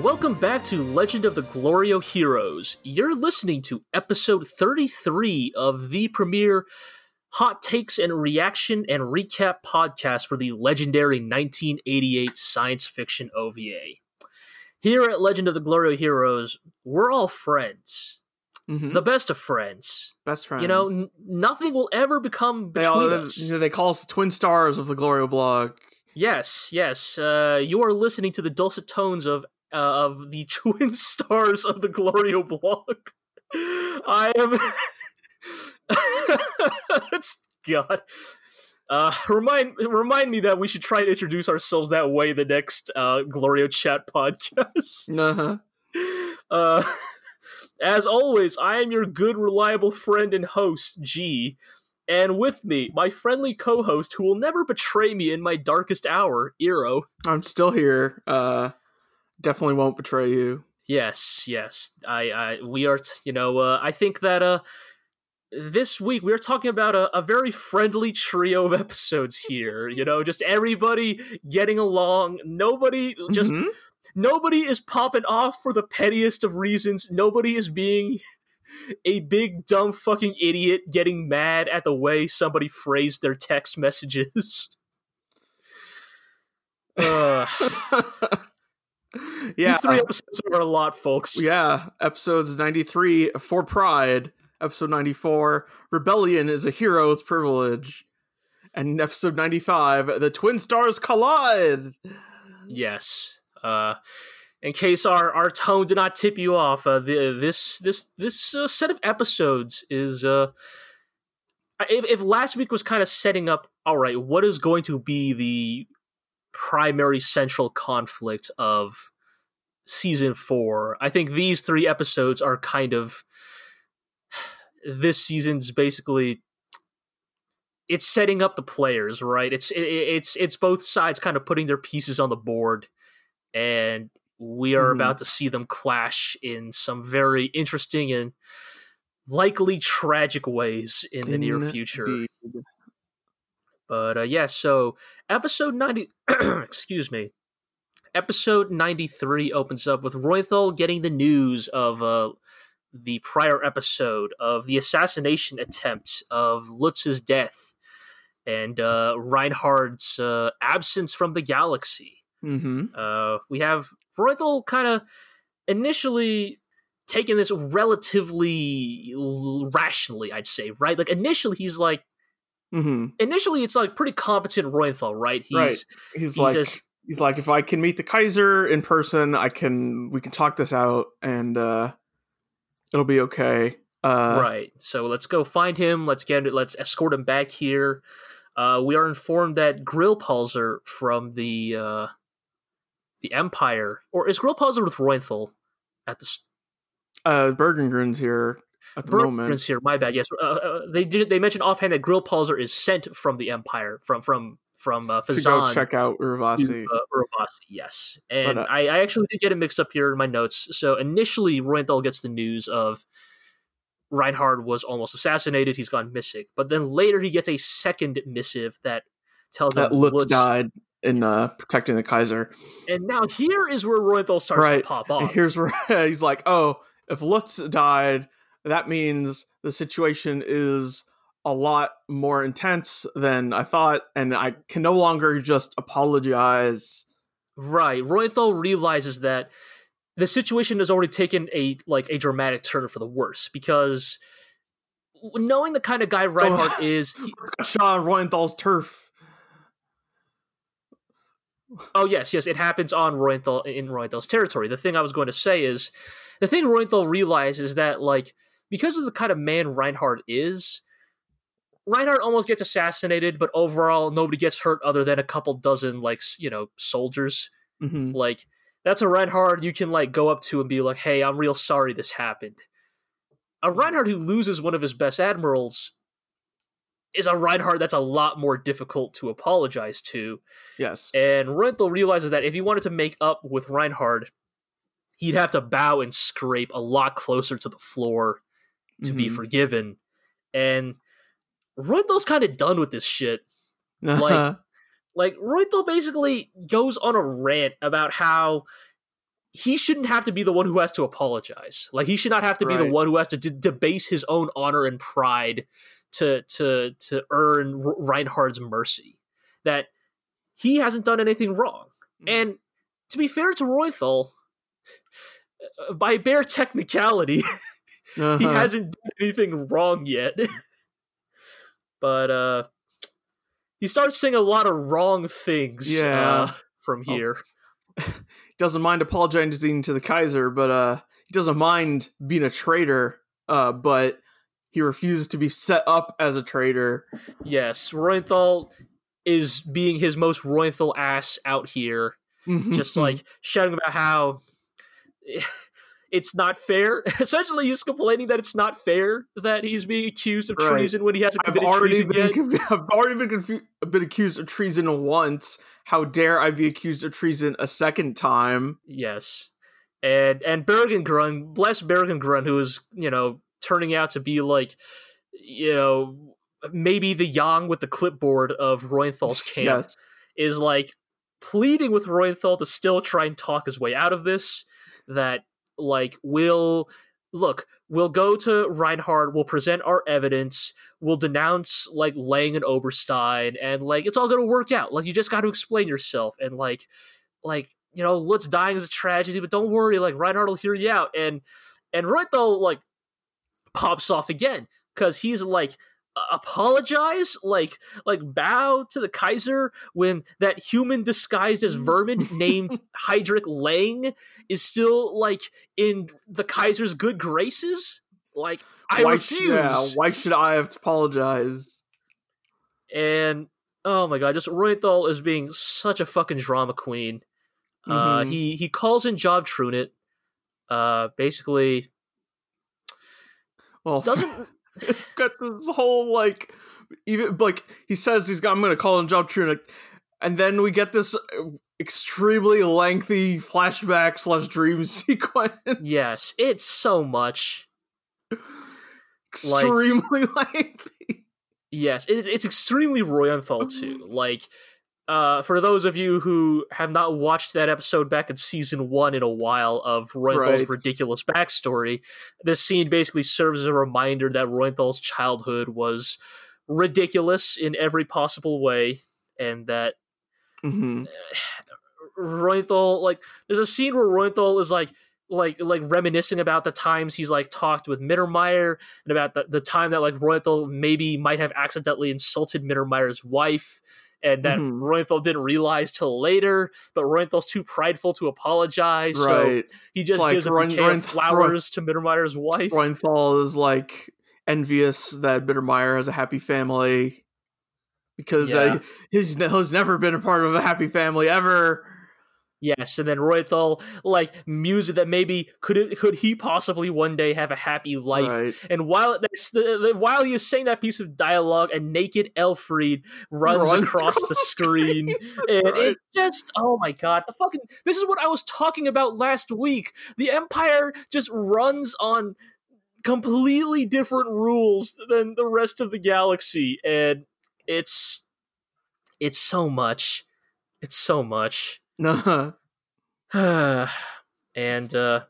Hey there, and welcome back to Legend of the Glorio Heroes. You're listening to episode 33 of the premiere hot takes and reaction and recap podcast for the legendary 1988 science fiction OVA. Here at Legend of the Glorio Heroes, we're all friends. Mhm. The best of friends. Best friend. You know, n- nothing will ever become they, between all, us. you know, they call us the twin stars of the Glorio blog. Yes, yes. Uh, you are listening to the dulcet tones of uh, of the twin stars of the Glorio blog. I am. It's God. Uh, remind remind me that we should try to introduce ourselves that way the next uh, Glorio chat podcast. Uh-huh. Uh, as always, I am your good, reliable friend and host, Gee. And with me, my friendly co host who will never betray me in my darkest hour, Iro. I'm still here. Uh, definitely won't betray you. Yes, yes. I, I we are, t- you know, uh, I think that uh, this week we're talking about a, a very friendly trio of episodes here. You know, just everybody getting along. Nobody just Mhm. nobody is popping off for the pettiest of reasons. Nobody is being a big dumb fucking idiot getting mad at the way somebody phrased their text messages. uh, yeah. These three episodes are a lot, folks. yeah. Episodes 93 for Pride. Episode 94 Rebellion is a hero's privilege. And episode 95 The Twin Stars Collide. Yes. Uh, in case our, our tone did not tip you off, uh, the, this this this uh, set of episodes is uh, if, if last week was kind of setting up, all right, what is going to be the primary central conflict of season four? I think these three episodes are kind of this season's basically it's setting up the players right it's it, it's it's both sides kind of putting their pieces on the board and we are Mhm. about to see them clash in some very interesting and likely tragic ways in the near future Indeed. But uh, yeah, so episode 90, excuse me, episode 93 opens up with Roythal getting the news of uh, the prior episode of the assassination attempt of Lutz's death and uh, Reinhard's uh, absence from the galaxy. Mhm. Uh, we have Roythal kind of initially taking this relatively rationally, I'd say, right? Like initially he's like, Mhm. initially it's like pretty competent Roythal, right? He's Right. He's he's like just- he's like if I can meet the Kaiser in person, I can we can talk this out and uh it'll be okay. Uh right. So let's go find him. Let's get it. Let's escort him back here. Uh, we are informed that Grillparzer from the uh, the Empire, or is Grillparzer with Roythal at the s- uh Bergengrun's here at the moment. Bergman's here? My bad. Yes, uh, uh, they did. They mentioned offhand that Grillparzer is sent from the Empire from from from uh, To go Phezzan check out Urvashi. to uh, Urvashi, yes. And But, uh, I, I actually did get it mixed up here in my notes. So initially, Roythal gets the news of Reinhard was almost assassinated. He's gone missing. But then later, he gets a second missive that tells that him Lutz Lutz- died in uh protecting the Kaiser. And now here is where Roythal starts Right. to pop And off. here's where he's like, "Oh, if Lutz died, that means the situation is a lot more intense than I thought, and I can no longer just apologize." Right. Roythal realizes that the situation has already taken a like a dramatic turn for the worse because knowing the kind of guy Reinhard is, he- Sean Royenthal's turf. Oh yes, yes, it happens on Roythal in Roythal's territory. The thing I was going to say is the thing Roythal realizes that like because of the kind of man Reinhard is, Reinhard almost gets assassinated, but overall nobody gets hurt other than a couple dozen like you know soldiers. hmm Like that's a Reinhard you can like go up to and be like, "Hey, I'm real sorry this happened." A Reinhard who loses one of his best admirals is a Reinhard that's a lot more difficult to apologize to. Yes. And Reuenthal realizes that if he wanted to make up with Reinhard, he'd have to bow and scrape a lot closer to the floor to be Mhm. forgiven. And Reuenthal's kind of done with this shit. like- Like Reutel basically goes on a rant about how he shouldn't have to be the one who has to apologize. Like he should not have to be the one who has to d- debase his own honor and pride to to to earn R- Reinhard's mercy. That he hasn't done anything wrong. Mm. And to be fair to Roythal, uh, by bare technicality, he Uh-huh. hasn't done anything wrong yet. but uh he starts saying a lot of wrong things Yeah. uh, from Oh. here. he doesn't mind apologizing to the Kaiser, but uh, he doesn't mind being a traitor. Uh, but he refuses to be set up as a traitor. Yes, Reuenthal is being his most Reuenthal ass out here, just like shouting about how it's not fair. Essentially, he's complaining that it's not fair that he's being accused of Right. treason when he hasn't I've committed treason been yet. I've already been confu- been accused of treason once. How dare I be accused of treason a second time? Yes, and and Bergengrun, bless Bergengrun, who is you know turning out to be like you know maybe the Yang with the clipboard of Reuenthal's camp. Yes. is like pleading with Reuenthal to still try and talk his way out of this. That like we'll look, we'll go to Reinhard, we'll present our evidence, we'll denounce like Lang and Oberstein, and like it's all gonna work out. Like you just got to explain yourself, and like like you know, Lutz dying is a tragedy, but don't worry, like Reinhard will hear you out, and and Reuenthal like pops off again because he's like apologize like like bow to the kaiser when that human disguised as vermin named Heydrich Lang is still like in the kaiser's good graces like i why refuse Sh- yeah, why should I have to apologize? and oh my god just Roythal is being such a fucking drama queen uh Mhm. he he calls in job Trunicht uh basically Well, doesn't it's got this whole like even like he says he's got I'm gonna call him Job Trunicht, and then we get this uh, extremely lengthy flashback slash dream sequence. yes it's so much like- extremely lengthy. Yes, it's it's extremely Reuenthal too. Like, uh, for those of you who have not watched that episode back in season one in a while of Reuenthal's Right. ridiculous backstory, this scene basically serves as a reminder that Reuenthal's childhood was ridiculous in every possible way, and that hmm Reuenthal like there's a scene where Reuenthal is like like like reminiscing about the times he's like talked with Mittermeier and about the, the time that like Reuenthal maybe might have accidentally insulted Mittermeier's wife and that Mhm. Reuenthal didn't realize till later, but Reuenthal's too prideful to apologize, so Right. he just like gives a Roen- bouquet Roen- of flowers to Mittermeier's wife. Reuenthal is like envious that Mittermeier has a happy family because Yeah. uh, he's, he's never been a part of a happy family ever. Yes, and then Reuenthal like musing that maybe could it, could he possibly one day have a happy life Right. And while that's the, the- while he is saying that piece of dialogue, a naked Elfried runs Runs across across the screen, and right. it's just oh my god, the fucking this is what I was talking about last week. The Empire just runs on completely different rules than the rest of the galaxy, and it's it's so much, it's so much. And uh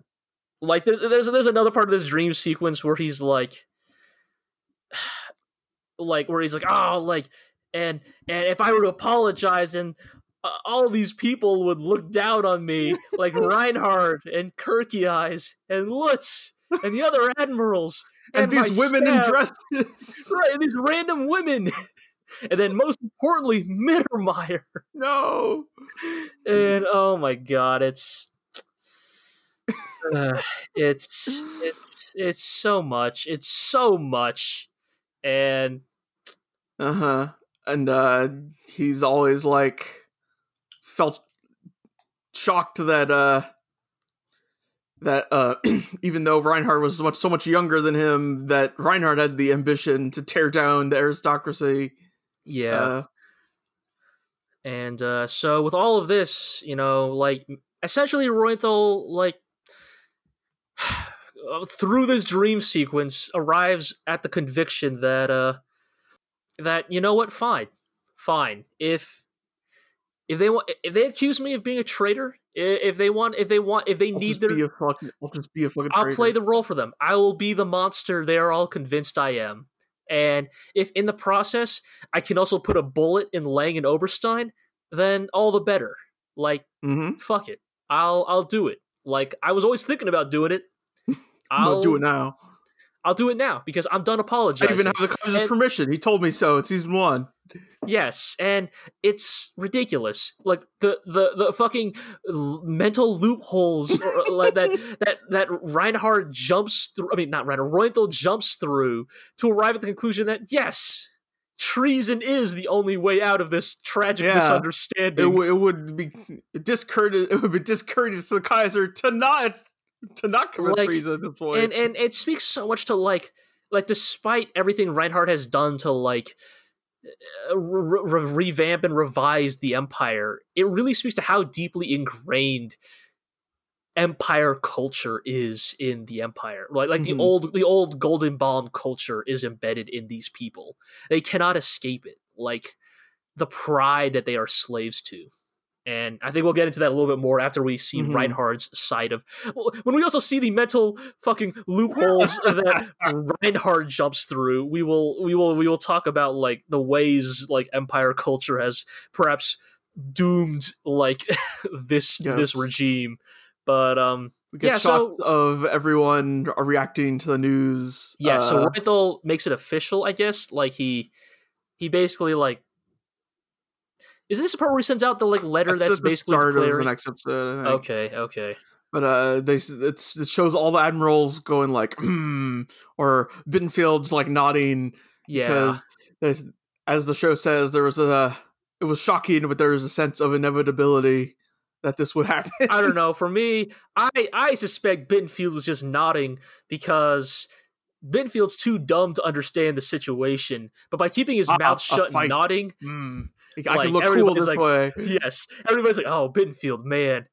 like there's there's there's another part of this dream sequence where he's like like where he's like oh like and and if I were to apologize and uh, all these people would look down on me like Reinhard and Kircheis and Lutz and the other admirals and, my these women in dresses. right and these random women and then most importantly Mittermeier No. and oh my god it's uh, it's it's it's so much it's so much and Uh huh. And uh, he's always like felt shocked that uh that uh even though Reinhard was so much so much younger than him, that Reinhard had the ambition to tear down the aristocracy. Yeah Uh, and uh so with all of this you know like essentially Reuenthal like through this dream sequence arrives at the conviction that uh that you know what fine fine if if they want if they accuse me of being a traitor If they want, if they want, if they I'll need their, be a fucking. I'll just be a fucking. I'll traitor. play the role for them. I will be the monster they are all convinced I am. And if in the process I can also put a bullet in Lang and Oberstein, then all the better. Like Mhm. fuck it, I'll I'll do it. Like I was always thinking about doing it. I'll do it now. I'll do it now because I'm done apologizing. I even have the Kaiser's And- permission. He told me so. It's season one. Yes, and it's ridiculous. Like the the the fucking mental loopholes or, like that that that Reinhard jumps through. I mean, not Reinhard. Reuenthal jumps through to arrive at the conclusion that yes, treason is the only way out of this tragic Yeah. misunderstanding. It, w- it would be discourteous. It would be discourteous to the Kaiser to not to not commit Like, treason at this point. and and it speaks so much to like like despite everything Reinhard has done to like uh, re- re- revamp and revise the empire it really speaks to how deeply ingrained empire culture is in the empire like like Mhm. the old the old Goldenbaum culture is embedded in these people they cannot escape it like the pride that they are slaves to and I think we'll get into that a little bit more after we see Mhm. Reinhard's side of when we also see the mental fucking loopholes that Reinhard jumps through. We will we will we will talk about like the ways like Empire culture has perhaps doomed like this this regime. But um we get yeah, shots so- of everyone reacting to the news. yeah, so uh, makes it official, I guess. Like he he basically like is this the part where he sends out the like letter that's that's, at the basically start of the next episode. Okay, okay. But uh, they it's, it shows all the admirals going like, hmm, or Bittenfeld's like nodding Yeah. because as the show says, there was a it was shocking, but there was a sense of inevitability that this would happen. I don't know. For me, I I suspect Bittenfeld was just nodding because Bittenfeld's too dumb to understand the situation. But by keeping his Uh, mouth shut and nodding, Hmm. I Like, can look cool this like- way. yes, everybody's like, "Oh, Bittenfeld, man."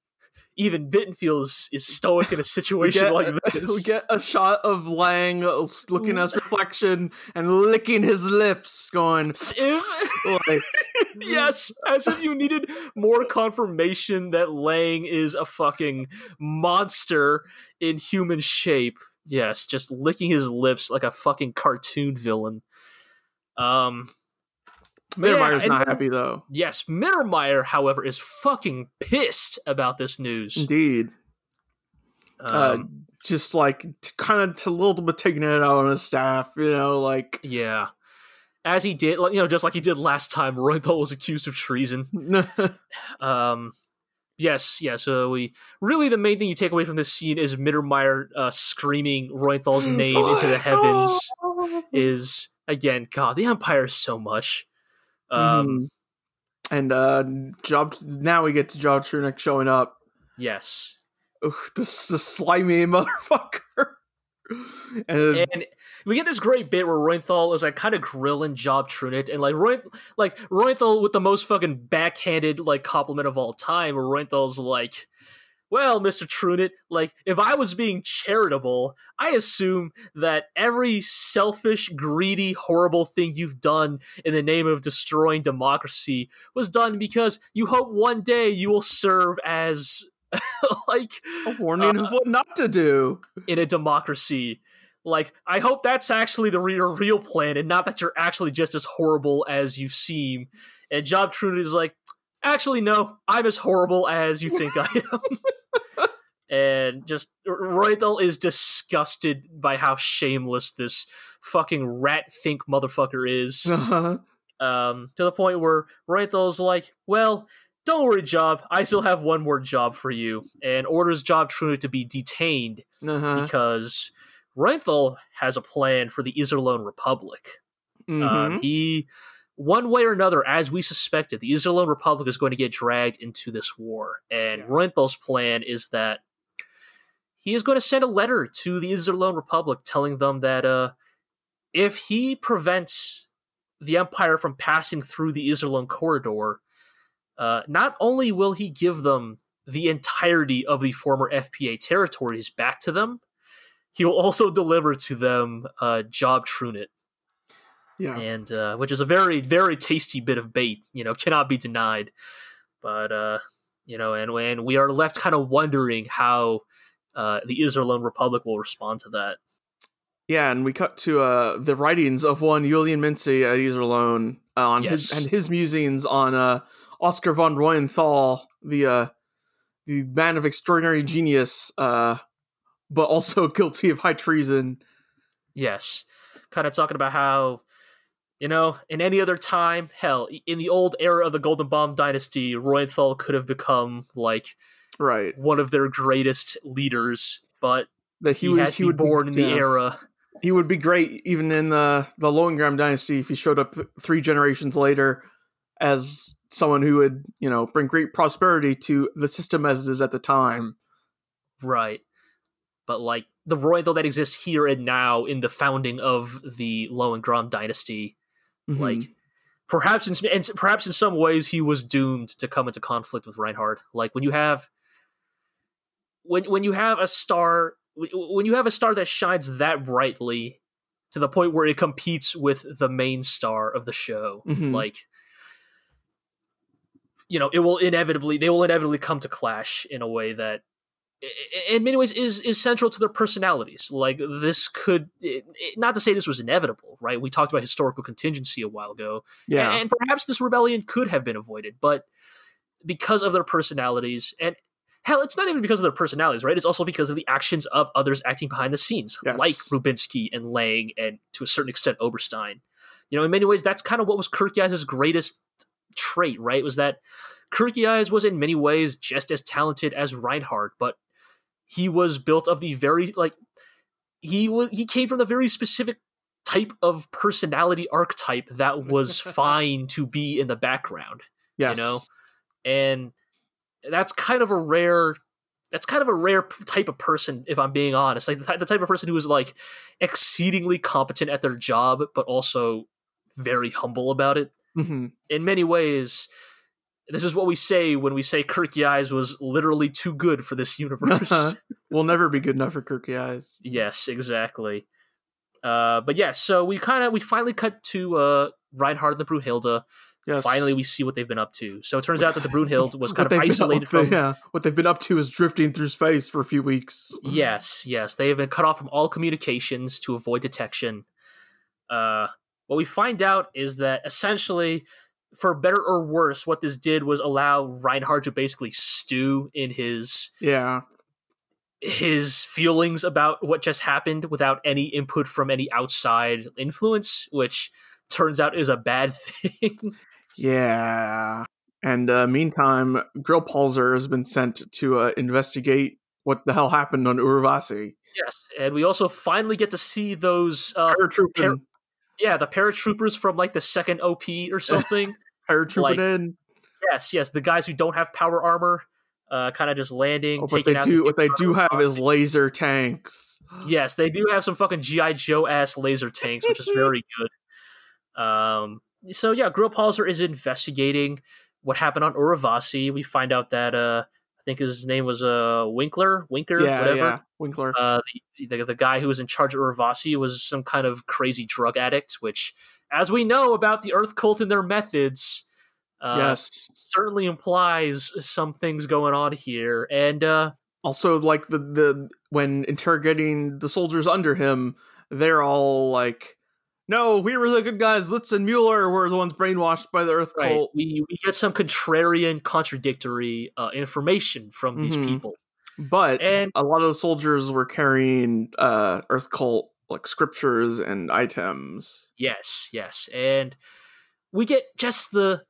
Even Bittenfeld is, is stoic in a situation get, like this. we get a shot of Lang looking at his reflection and licking his lips, going like, yes, as if you needed more confirmation that Lang is a fucking monster in human shape. Yes, just licking his lips like a fucking cartoon villain. Um, Mittermeier's and not happy though. yes, Mittermeier, however, is fucking pissed about this news. Indeed. uh, Um, just like kind of to a little bit taking it out on his staff, you know, like yeah. As he did, like you know, just like he did last time, Roythal was accused of treason. Um, yes, yeah. So we really the main thing you take away from this scene is Mittermeier uh, screaming Roythal's name into the heavens. Is again, God, the Empire is so much. Um, Mhm. and uh job now we get to Job Trunicht showing up. yes, Ugh, this the slimy motherfucker. and and we get this great bit where Reuenthal is like kind of grilling Job Trunicht, and like Roy, like Reuenthal with the most fucking backhanded like compliment of all time, where Reuenthal's like, "Well, Mister Trunicht, like if I was being charitable, I assume that every selfish, greedy, horrible thing you've done in the name of destroying democracy was done because you hope one day you will serve as." like a warning uh, of what not to do. in a democracy. Like, I hope that's actually the real, real plan, and not that you're actually just as horrible as you seem. And Job Trunicht is like, actually, no, I'm as horrible as you think I am. and just Roythal is disgusted by how shameless this fucking rat think motherfucker is. Uh-huh. um, to the point where Roythal's like, well, don't worry, Job. I still have one more job for you, and orders Job Trunicht to be detained Uh-huh. because Reuenthal has a plan for the Iserlohn Republic. Um, Mhm. he, one way or another, as we suspected, the Iserlohn Republic is going to get dragged into this war. And Yeah. Plan is that he is going to send a letter to the Iserlohn Republic telling them that uh, if he prevents the Empire from passing through the Iserlohn corridor, uh, not only will he give them the entirety of the former FPA territories back to them, he will also deliver to them uh, Job Trunicht yeah. and uh, which is a very very tasty bit of bait you know cannot be denied but uh you know, and when we are left kind of wondering how uh, the Iserlohn Republic will respond to that. Yeah, and we cut to uh, the writings of one Julian Mintz at Iserlohn uh, on his and his musings on uh, Oscar von Reuenthal, the uh, the man of extraordinary genius, uh, but also guilty of high treason. Yes. Kind of talking about how, you know, in any other time, hell, in the old era of the Goldenbaum dynasty, Reuenthal could have become like Right. one of their greatest leaders, but That he, he, would he be would born be, in the yeah. era. He would be great even in the the Lohengramm dynasty if he showed up three generations later as someone who would you know bring great prosperity to the system as it is at the time. Right. But like the Reuenthal that exists here and now in the founding of the Lohengramm dynasty, Mhm. like perhaps in some- and perhaps in some ways he was doomed to come into conflict with Reinhard. Like when you have when when you have a star when you have a star that shines that brightly to the point where it competes with the main star of the show, Mhm. like you know, it will inevitably they will inevitably come to clash in a way that in many ways is is central to their personalities. Like this could it, it- not to say this was inevitable right? We talked about historical contingency a while ago. Yeah. and, and perhaps this rebellion could have been avoided but because of their personalities and hell it's not even because of their personalities right? It's also because of the actions of others acting behind the scenes Yes. like rubinsky and lang and to a certain extent oberstein. You know in many ways that's kind of what was Kircheis's greatest trait right? Was that Kircheis was in many ways just as talented as reinhard but he was built of the very like he was he came from the very specific type of personality archetype that was fine to be in the background yes. you know and that's kind of a rare that's kind of a rare type of person if i'm being honest like the, type of person who is like exceedingly competent at their job but also very humble about it Mhm. in many ways this is what we say when we say Kircheis was literally too good for this universe. we'll never be good enough for Kircheis. yes, exactly. Uh, but yeah, so we kind of we finally cut to uh, Reinhard and the Brunhilde. Yes. Finally, we see what they've been up to. So it turns out that the Brunhilde was kind of isolated from. yeah. What they've been up to is drifting through space for a few weeks. Yes, yes, they have been cut off from all communications to avoid detection. Uh, what we find out is that essentially, for better or worse, what this did was allow Reinhard to basically stew in his Yeah. his feelings about what just happened without any input from any outside influence, which turns out is a bad thing. Yeah. And uh, meantime, Grillparzer has been sent to uh, investigate what the hell happened on Urvashi. yes, and we also finally get to see those uh, Paratrooping, par- yeah, the paratroopers from like the second OP or something. paratrooping like- in. yes, yes, the guys who don't have power armor, uh, kind of just landing. Oh, what taking they do, the what they do have is laser tanks. Yes, they do have some fucking GI Joe ass laser tanks, which is very good. Um, so yeah, Grillparzer is investigating what happened on Urvashi. We find out that uh, think his name was uh Winkler, Winker, yeah, whatever. yeah. Winkler. Uh, the, the the guy who was in charge of Urvashi was some kind of crazy drug addict, which, as we know about the Earth Cult and their methods, uh, yes. certainly implies some things going on here. And uh, Also, like the the when interrogating the soldiers under him, they're all like, "No, we were the good guys. Litz and Mueller were the ones brainwashed by the Earth Right. cult." We we get some contrarian, contradictory uh, information from these Mhm. people, But and a lot of the soldiers were carrying uh, Earth cult like scriptures and items. yes, yes, and we get just the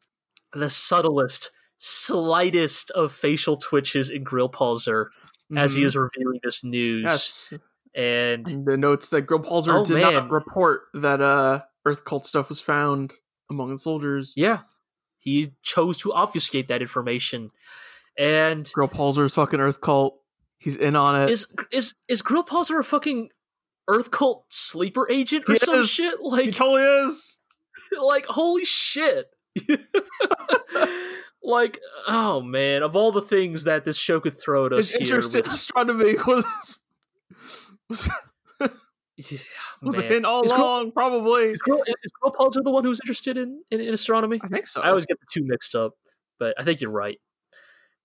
the subtlest, slightest of facial twitches in Grillparzer as he Mhm. is revealing this news, Yes. And And the notes that Grillparzer Oh, did man. not report that uh, Earth cult stuff was found among the soldiers. yeah, he chose to obfuscate that information, and Grillparzer's fucking Earth cult. He's in on it. is is is Grillparzer a fucking Earth cult sleeper agent or He some is. shit? he Like, totally is. like holy shit like oh man of all the things that this show could throw at us His interest in astronomy was was, with- was the hint all Is Girl- Probably. is girl, is girl the one who's interested in, in, in astronomy I think so. i always get the two mixed up but i think you're right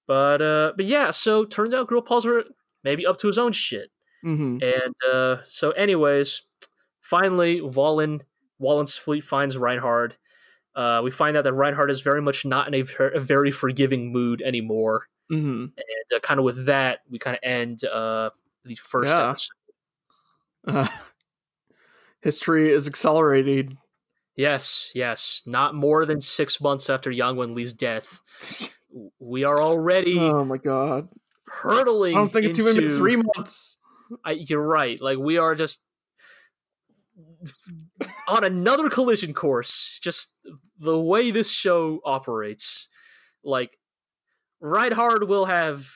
But uh, but yeah, so turns out Grillparzer maybe up to his own shit. Mm-hmm. And uh, so, anyways, finally, Wahlen Wahlen's fleet finds Reinhard. Uh, we find out that Reinhard is very much not in a, ver- a very forgiving mood anymore. Mm-hmm. And uh, kind of with that, we kind of end uh, the first Yeah. episode. Uh, history is accelerating. Yes, yes. Not more than six months after Yang Wenli's death, we are already Oh my god! hurtling. I don't think it's even been three months. I, you're right. Like we are just on another collision course. Just the way this show operates. Like Reinhard will have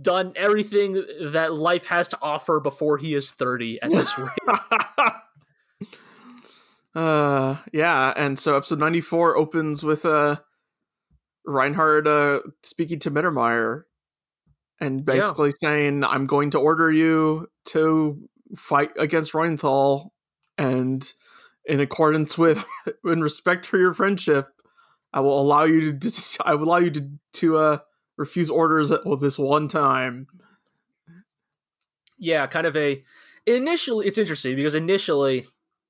done everything that life has to offer before he is 30 at this rate. uh, yeah, and so episode ninety four opens with uh Reinhard uh speaking to Mittermeier and basically saying, "I'm going to order you to fight against Reinthal, and in accordance with, in respect for your friendship, I will allow you to, I will allow you to to uh refuse orders at well, this one time." yeah, kind of a initially it's interesting because initially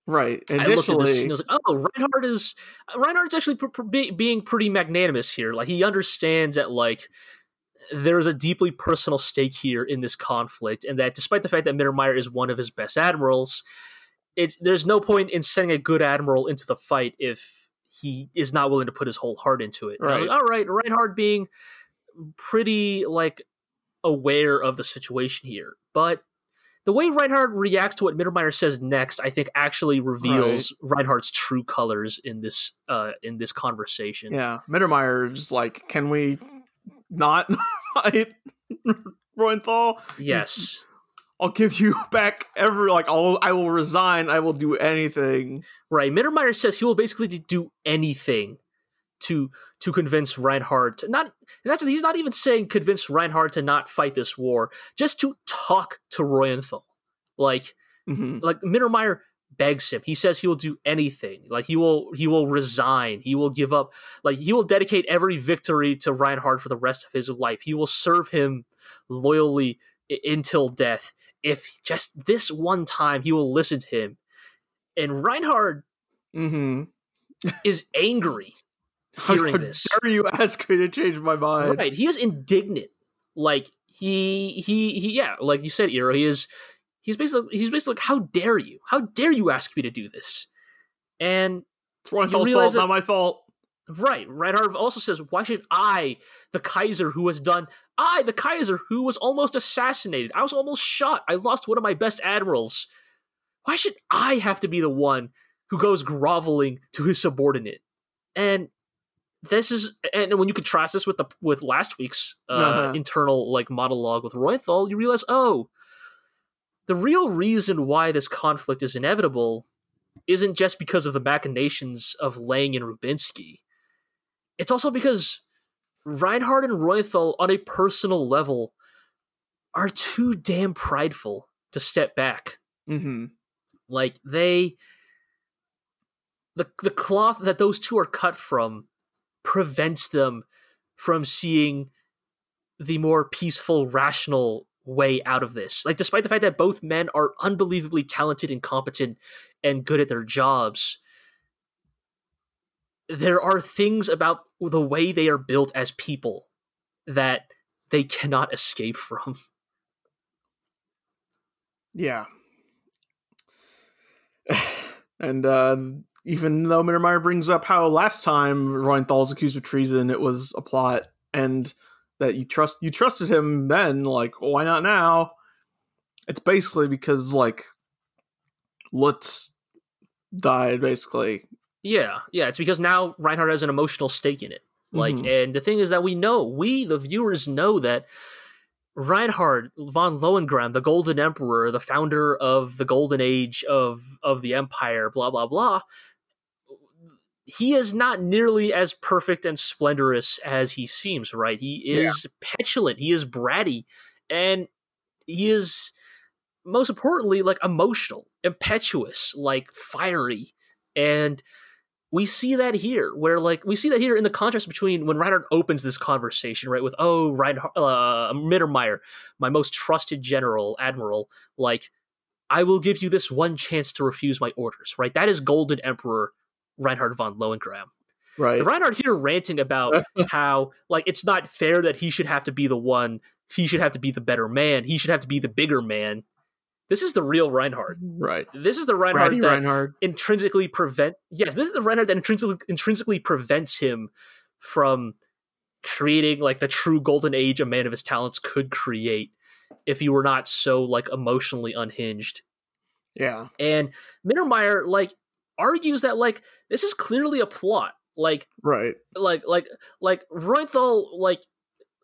Right. I looked at this Initially, and I was like, "Oh, Reinhard is Reinhard's actually pr- pr- be, being pretty magnanimous here. Like he understands that like there's a deeply personal stake here in this conflict, and that despite the fact that Mittermeier is one of his best admirals, it's there's no point in sending a good admiral into the fight if he is not willing to put his whole heart into it. I Right. like, All right, Reinhard being pretty like aware of the situation here, but. The way Reinhard reacts to what Mittermeier says next, I think, actually reveals Reinhard's true colors in this uh, in this conversation. yeah, Mittermeier just like, can we not fight Reuenthal? Yes. I'll give you back every like I'll I will resign. I will do anything. Right. Mittermeier says he will basically do anything to to convince Reinhard to not and that's he's not even saying convince Reinhard to not fight this war, just to talk to Reuenthal. Like Mhm. like Mittermeier begs him. He says he will do anything. Like he will he will resign. He will give up like he will dedicate every victory to Reinhard for the rest of his life. He will serve him loyally until death. If just this one time he will listen to him. And Reinhard mm-hmm. is angry hearing how this. dare you ask me to change my mind? Right. He is indignant. Like he he he yeah, like you said, Iro, he is he's basically he's basically like, How dare you? How dare you ask me to do this? And It's realize fault, that- not my fault. right, Reinhard also says, Why should I, the Kaiser who has done I, the Kaiser who was almost assassinated, I was almost shot, I lost one of my best admirals. Why should I have to be the one who goes groveling to his subordinate? And this is and when you contrast this with the with last week's uh, Uh-huh. internal like monologue with Roythal, you realize, oh, the real reason why this conflict is inevitable isn't just because of the machinations of Lang and Rubinsky. It's also because Reinhard and Roythal, on a personal level, are too damn prideful to step back. Mm-hmm. Like they the the cloth that those two are cut from prevents them from seeing the more peaceful, rational way out of this. Like despite the fact that both men are unbelievably talented and competent and good at their jobs, there are things about the way they are built as people that they cannot escape from. Yeah. and uh, even though Mittermeier brings up how last time Reuenthal was accused of treason, it was a plot, and that you trust you trusted him then, like why not now? It's basically because like Lutz died, basically. Yeah, yeah, it's because now Reinhard has an emotional stake in it. Like, Mhm. and the thing is that we know, we the viewers know that Reinhard von Lohengramm, the Golden Emperor, the founder of the Golden Age of of the Empire, blah blah blah. He is not nearly as perfect and splendorous as he seems. Right? He is petulant. He is bratty, and he is most importantly like emotional, impetuous, like fiery, and we see that here, where like we see that here in the contrast between when Reinhard opens this conversation, right, with oh Reinhard, uh, Mittermeier, my most trusted general, admiral, like I will give you this one chance to refuse my orders, right? That is Golden Emperor Reinhard von Lohengramm. Right. Reinhard here ranting about how like it's not fair that he should have to be the one, he should have to be the better man, he should have to be the bigger man. This is the real Reinhard. Right. This is the Reinhard Ratty that Reinhard. intrinsically prevent yes this is the Reinhard that intrinsically, intrinsically prevents him from creating like the true golden age a man of his talents could create if he were not so like emotionally unhinged Yeah. and Mittermeier like argues that like this is clearly a plot. Like Right. like like like Reuenthal like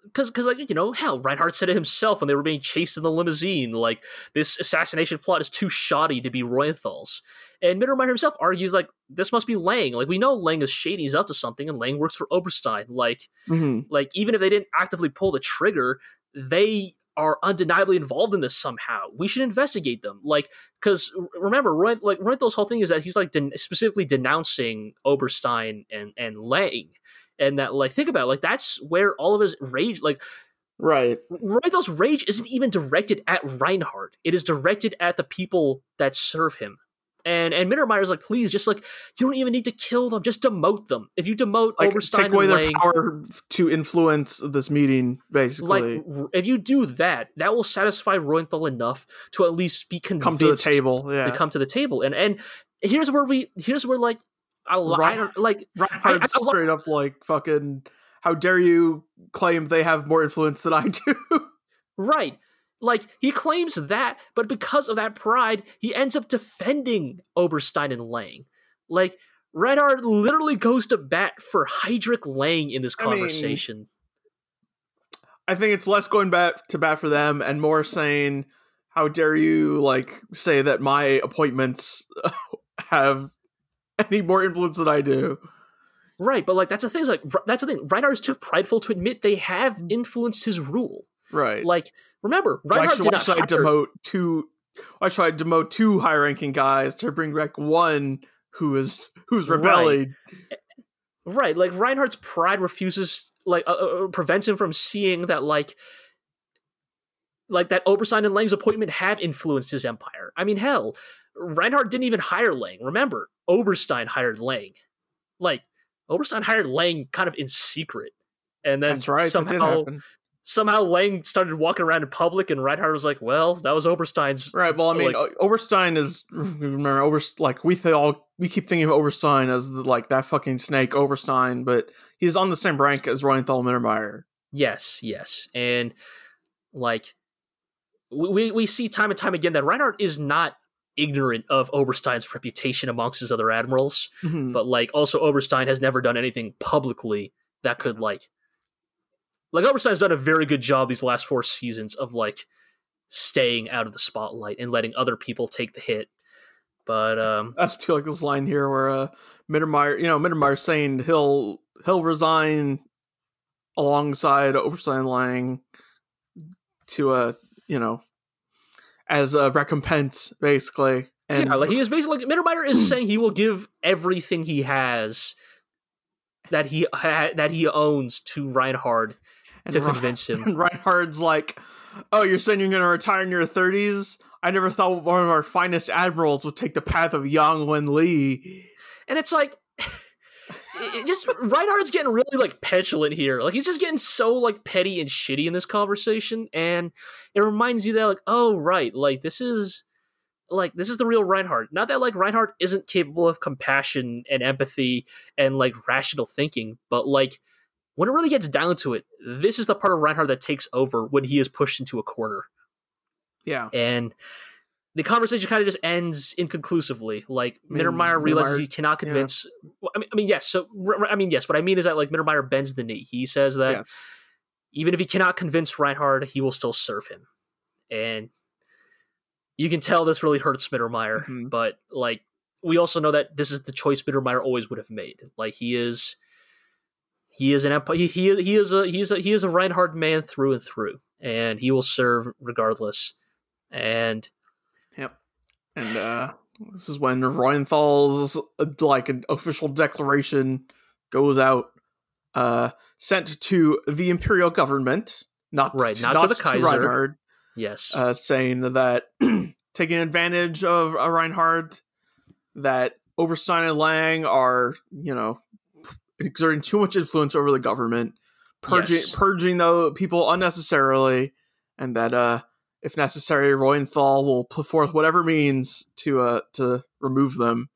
because because like you know hell Reinhard said it himself when they were being chased in the limousine like this assassination plot is too shoddy to be Reuenthal's and Mittermeier himself argues like this must be Lang. Like we know Lang is shady he's up to something and Lang works for Oberstein. Like hmm like even if they didn't actively pull the trigger they are undeniably involved in this somehow. We should investigate them. Like because remember Roy, like Reuenthal's whole thing is that he's like den- specifically denouncing Oberstein and and Lang. And that like think about it, like that's where all of his rage like Right. Reuenthal's rage isn't even directed at Reinhard. It is directed at the people that serve him and and Mittermeier's like please just like you don't even need to kill them just demote them if you demote Like Oberstein take away their Lang power to influence this meeting, basically. like if you do that, that will satisfy Reuenthal enough to at least be convinced come to the table. Yeah. to come to the table. And and here's where we here's where like I, don't like Reinhard's I- I- straight up like fucking. How dare you claim they have more influence than I do? right. Like he claims that, but because of that pride, he ends up defending Oberstein and Lang. Like Reinhard literally goes to bat for Heydrich Lang in this I mean, conversation. I think it's less going back to bat for them and more saying, "How dare you like say that my appointments have any more influence than I do?" right, but like that's the thing. Is like that's the thing. Reinhard is too prideful to admit they have mm. influenced his rule. Right. Like remember, why Reinhard should, did why not should I demote two? Why should I demote two high-ranking guys to bring back one who is who's Right. rebelling? Right, like Reinhard's pride refuses, like, uh, uh, prevents him from seeing that, like, like that Oberstein and Lang's appointment have influenced his empire. I mean, hell, Reinhard didn't even hire Lang. Remember, Oberstein hired Lang. Like, Oberstein hired Lang kind of in secret, and then That's right. somehow. Somehow Lang started walking around in public, and Reinhard was like, "Well, that was Oberstein's." Right. Well, I mean, like- Oberstein is remember over like we th- all we keep thinking of Oberstein as the, like that fucking snake Oberstein, but he's on the same rank as Reuenthal Mittermeier. Yes, yes, and like we we- see time and time again that Reinhard is not ignorant of Oberstein's reputation amongst his other admirals, Mhm. but like also Oberstein has never done anything publicly that could like like Oberstein's done a very good job these last four seasons of like staying out of the spotlight and letting other people take the hit. But um I feel like this line here where uh, Mittermeier, you know, Mittermeier's saying he'll he'll resign alongside Oberstein Lang to a you know as a recompense, basically. And yeah, like he is basically like Mittermeier is saying he will give everything he has that he ha- that he owns to Reinhard and to Rein- convince him. And Reinhard's like, "Oh, you're saying you're going to retire in your 30s? I never thought one of our finest admirals would take the path of Yang Wen Li." And it's like it- it just Reinhard's getting really like petulant here. Like he's just getting so like petty and shitty in this conversation and it reminds you that like oh right, like this is like this is the real Reinhard. Not that like Reinhard isn't capable of compassion and empathy and like rational thinking, but like when it really gets down to it, this is the part of Reinhard that takes over when he is pushed into a corner. Yeah, And the conversation kind of just ends inconclusively. Like I mean, Mittermeier realizes he Mittermeier's- cannot yeah. convince. well, I mean, I mean, yes. So I mean, yes. What I mean is that like Mittermeier bends the knee. He says that yes. even if he cannot convince Reinhard, he will still serve him. And you can tell this really hurts Mittermeier. Mhm. But like, we also know that this is the choice Mittermeier always would have made. Like he is, he is an empire. He, he he is a he is a he is a Reinhard man through and through, and he will serve regardless. And Yep. And uh This is when Reuenthal's uh, like an official declaration goes out, uh, sent to the imperial government, not Right, not not, to the to Kaiser. Reinhard, Yes. uh, saying that taking advantage of uh, Reinhard, that Oberstein and Lang are you know exerting too much influence over the government, purging Yes. purging though people unnecessarily, and that uh if necessary, Reuenthal will put forth whatever means to uh to remove them.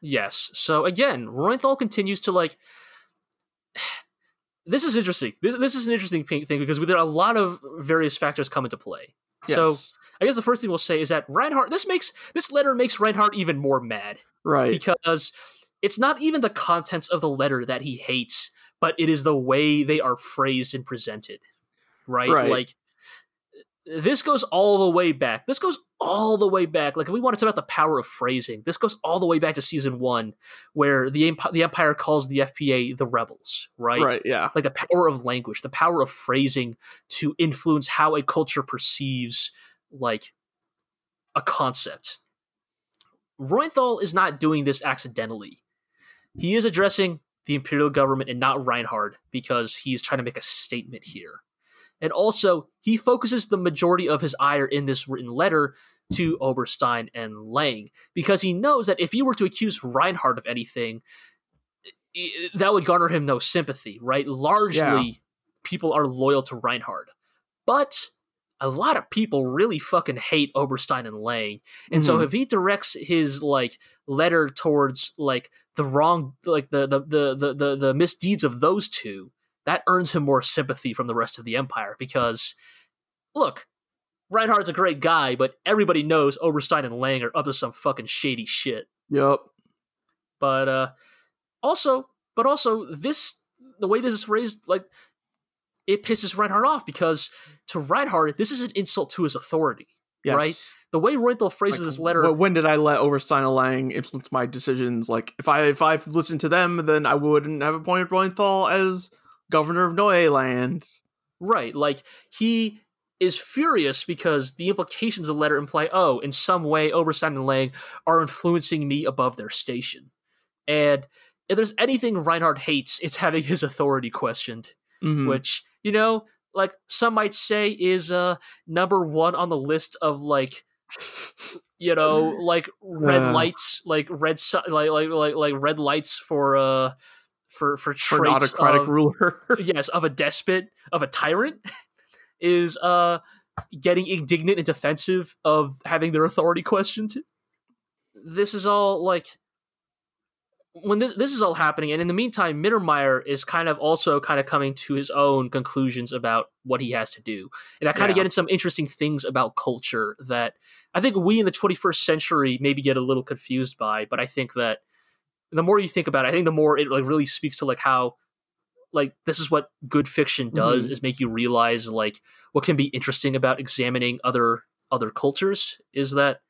Yes. So again, Reuenthal continues to like. This is interesting. This this is an interesting thing thing because there are a lot of various factors come into play. Yes. So I guess the first thing we'll say is that Reinhard. This makes this letter makes Reinhard even more mad right. because it's not even the contents of the letter that he hates, but it is the way they are phrased and presented. Right? Right. Like this goes all the way back. This goes all the way back. Like if we want to talk about the power of phrasing, this goes all the way back to season one, where the Emp- the Empire calls the FPA the rebels. Right. Right. Yeah. Like the power of language, the power of phrasing to influence how a culture perceives like a concept. Reuenthal is not doing this accidentally. He is addressing the imperial government and not Reinhard because he's trying to make a statement here. And also, he focuses the majority of his ire in this written letter to Oberstein and Lang because he knows that if he were to accuse Reinhard of anything, that would garner him no sympathy, right? Largely, Yeah. people are loyal to Reinhard. But a lot of people really fucking hate Oberstein and Lang. And so Mhm. if he directs his like letter towards like the wrong like the the the the the, misdeeds of those two, that earns him more sympathy from the rest of the empire because look, Reinhard's a great guy, but everybody knows Oberstein and Lang are up to some fucking shady shit. Yep. But uh also but also this the way this is phrased like it pisses Reinhard off because to Reinhard this is an insult to his authority. Yes. Right? The way Reuenthal phrases Like, this letter wh- When did I let Oberstein and Lang influence my decisions? Like, if I if I've listened to them, then I wouldn't have appointed Reuenthal as governor of Neuland. Right. Like he is furious because the implications of the letter imply, oh, in some way Oberstein and Lang are influencing me above their station. And if there's anything Reinhard hates, it's having his authority questioned, Mhm. which, you know, like some might say is uh number one on the list of like you know like red Uh. lights like red like like like like red lights for uh for for For an traits autocratic of, ruler. yes of a despot of a tyrant is uh getting indignant and defensive of having their authority questioned this is all like when this this is all happening and in the meantime mittermeier is kind of also kind of coming to his own conclusions about what he has to do and i kind of get in some interesting things about culture that i think we in the 21st century maybe get a little confused by but i think that the more you think about it i think the more it like really speaks to like how like this is what good fiction does Mhm. is make you realize like what can be interesting about examining other other cultures is that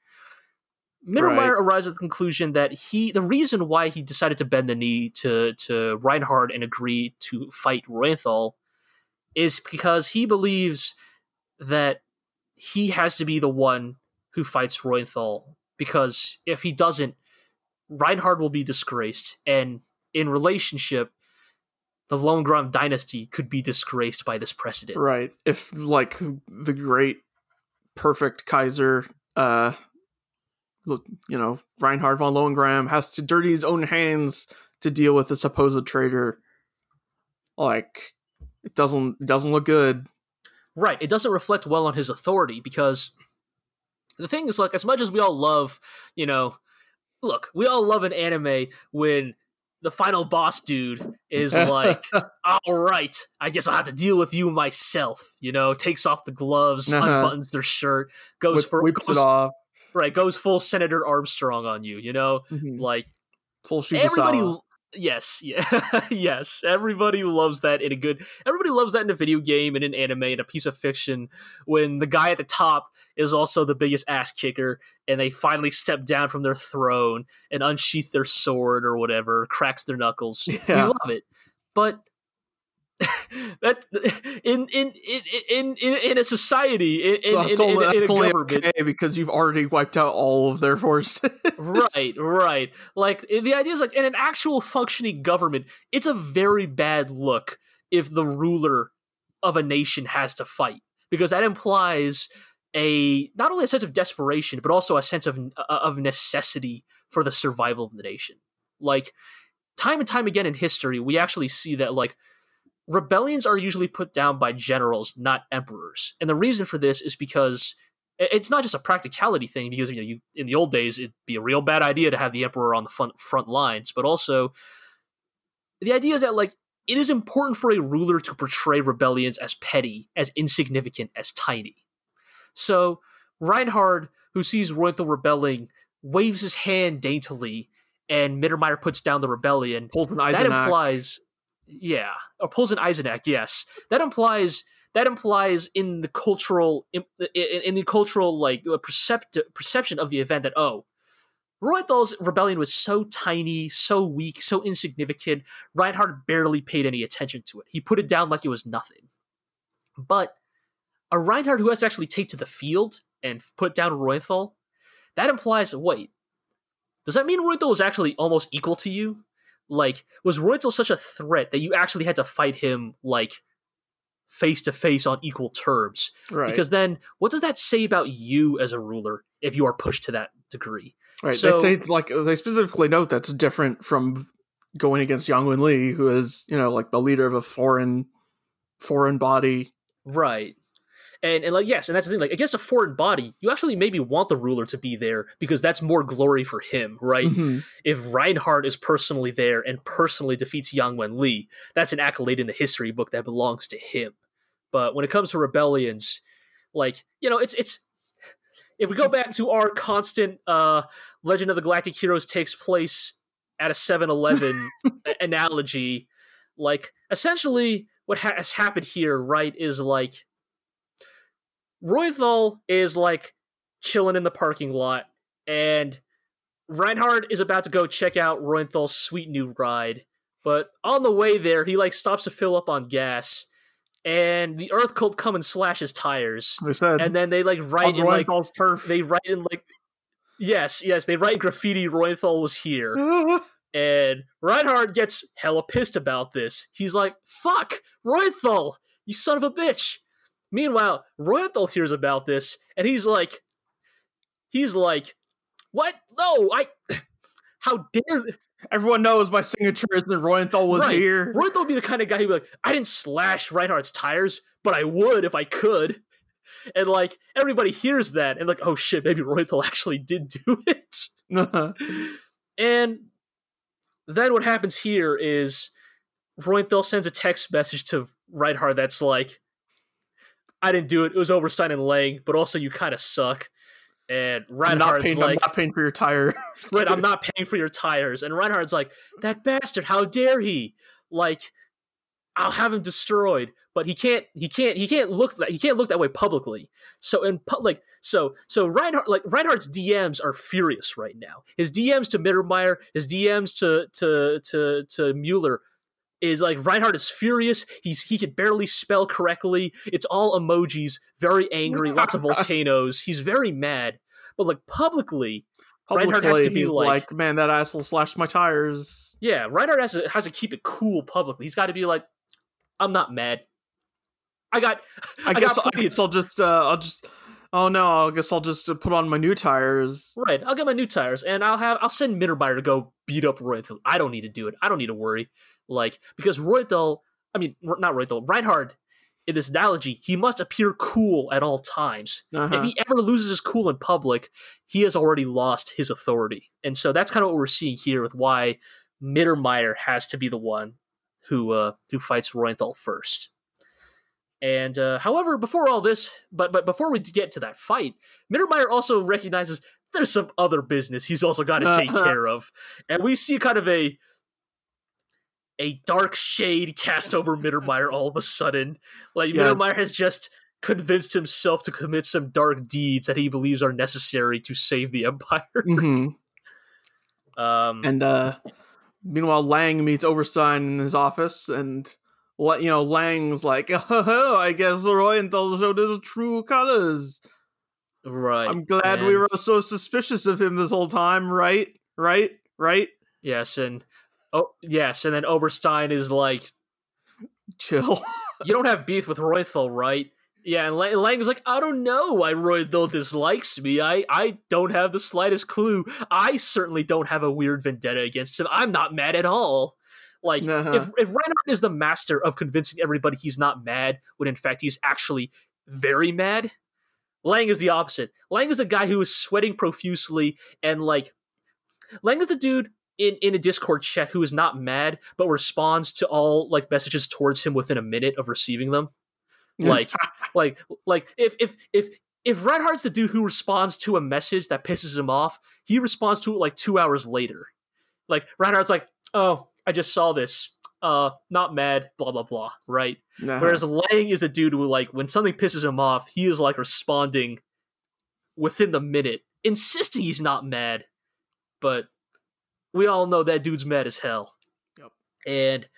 Mittermeier Right. arrives at the conclusion that he the reason why he decided to bend the knee to to Reinhard and agree to fight Reuenthal is because he believes that he has to be the one who fights Reuenthal because if he doesn't Reinhard will be disgraced and in relationship the Lohengramm dynasty could be disgraced by this precedent. right. If like the great perfect Kaiser uh you know, Reinhard von Lohengramm has to dirty his own hands to deal with a supposed traitor. Like it doesn't it doesn't look good. Right. It doesn't reflect well on his authority because the thing is, like, as much as we all love, you know, look, we all love an anime when the final boss dude is like, all right, I guess I'll have to deal with you myself, you know, takes off the gloves, Uh-huh. unbuttons their shirt, goes Whip- for, whips goes, it off. Right, goes full Senator Armstrong on you, you know, Mhm. like, Full everybody yes yeah yes everybody loves that in a good everybody loves that in a video game and in anime and a piece of fiction when the guy at the top is also the biggest ass kicker and they finally step down from their throne and unsheath their sword or whatever cracks their knuckles. We love it. But that in in in in in, a society in So it's in, only, in, in a that's only government okay because you've already wiped out all of their forces. right right like the idea is like in an actual functioning government it's a very bad look if the ruler of a nation has to fight because that implies a not only a sense of desperation but also a sense of uh, of necessity for the survival of the nation like time and time again in history we actually see that like rebellions are usually put down by generals not emperors. And the reason for this is because it's not just a practicality thing because you know you in the old days it'd be a real bad idea to have the emperor on the front front lines but also the idea is that like it is important for a ruler to portray rebellions as petty as insignificant as tiny. So reinhard who sees Reuenthal rebelling waves his hand daintily and Mittermeier puts down the rebellion. Pulls an that implies yeah or pulls an eisenach yes that implies that implies in the cultural in, in, the cultural like percept, perception of the event that oh Reuenthal's rebellion was so tiny, so weak, so insignificant. Reinhard barely paid any attention to it. He put it down like it was nothing. But a Reinhard who has to actually take to the field and put down Reuenthal, that implies wait, does that mean Reuenthal was actually almost equal to you? Like, was Reuenthal such a threat that you actually had to fight him like face to face on equal terms? right. Because then, what does that say about you as a ruler if you are pushed to that degree? right. so- they say it's like they specifically note that's different from going against Yang Wen Li, who is you know like the leader of a foreign foreign body. Right. And, and like yes, and that's the thing. Like against a foreign body, you actually maybe want the ruler to be there because that's more glory for him, right? Mhm. If Reinhard is personally there and personally defeats Yang Wen Li, that's an accolade in the history book that belongs to him. But when it comes to rebellions, like you know, it's it's if we go back to our constant uh, Legend of the Galactic Heroes takes place at a 7-Eleven analogy, like essentially what ha- has happened here, right, is like Roythal is like chilling in the parking lot, and Reinhard is about to go check out Roythal's sweet new ride. But on the way there, he like stops to fill up on gas, and the Earth Cult come and slash his tires, They said and then they like write in like turf. they write in like yes, yes, they write graffiti. Roythal was here. And Reinhard gets hella pissed about this. He's like, fuck, Roythal, you son of a bitch. Meanwhile, Roythal hears about this, and he's like, he's like, what? No, I, how dare, Everyone knows my signature is that Reuenthal was Right. here. Roythal would be the kind of guy who'd be like, I didn't slash Reinhard's tires, but I would if I could. And like, everybody hears that, and like, oh shit, maybe Roythal actually did do it. Uh-huh. And then what happens here is Reuenthal sends a text message to Reinhard that's like, I didn't do it. It was Oberstein and Lang, but also you kind of suck. And Reinhard's paying, like, I'm not paying for your tire. right, I'm not paying for your tires. And Reinhard's like, that bastard, how dare he? Like, I'll have him destroyed. But he can't. He can't. He can't look that. He can't look that way publicly. So in public, so so Reinhard, like Reinhard's DMs are furious right now. His DMs to Mittermeier, his DMs to to to to Mueller is like Reinhard is furious. He's he can barely spell correctly. It's all emojis, very angry, lots of volcanoes. He's very mad. But like publicly, Reinhard has to be like- like, man, that asshole slashed my tires. Yeah, Reinhard has to has to keep it cool publicly. He's got to be like, I'm not mad. I got. I, I guess, got I guess I'll just, uh, I'll just, oh no, I guess I'll just uh, put on my new tires. Right, I'll get my new tires, and I'll have I'll send Mittermeier to go beat up Roythal. I don't need to do it. I don't need to worry, like because Roythal. I mean, not Roythal. Reinhard. In this analogy, he must appear cool at all times. Uh-huh. If he ever loses his cool in public, he has already lost his authority. And so that's kind of what we're seeing here with why Mittermeier has to be the one who uh, who fights Reuenthal first. And uh, however, before all this, but but before we get to that fight, Mittermeier also recognizes there's some other business he's also got to take Uh-huh. care of, and we see kind of a a dark shade cast over Mittermeier all of a sudden. Like Yeah. Mittermeier has just convinced himself to commit some dark deeds that he believes are necessary to save the empire. hmm Um, And uh, meanwhile, Lang meets Oberstein in his office, and you know, Lang's like, oh, I guess Reuenthal showed his true colors. Right. I'm glad we were so suspicious of him this whole time, right? Right? Right? Yes, and oh yes, and then Oberstein is like, Chill. "You don't have beef with Roythal, right?" Yeah, and Lang, is like, "I don't know why Roythal dislikes me. I I don't have the slightest clue. I certainly don't have a weird vendetta against him. I'm not mad at all." Like Uh-huh. if if Reinhard is the master of convincing everybody he's not mad when in fact he's actually very mad, Lang is the opposite. Lang is the guy who is sweating profusely and like Lang is the dude in, in a Discord chat who is not mad but responds to all like messages towards him within a minute of receiving them. Like like like if if if if Reinhard's the dude who responds to a message that pisses him off, he responds to it like two hours later. Like Reinhard's like, oh, I just saw this. Uh, not mad, blah blah blah, right? Uh-huh. Whereas Lang is the dude who, like, when something pisses him off, he is like responding within the minute, insisting he's not mad. But we all know that dude's mad as hell. Yep. And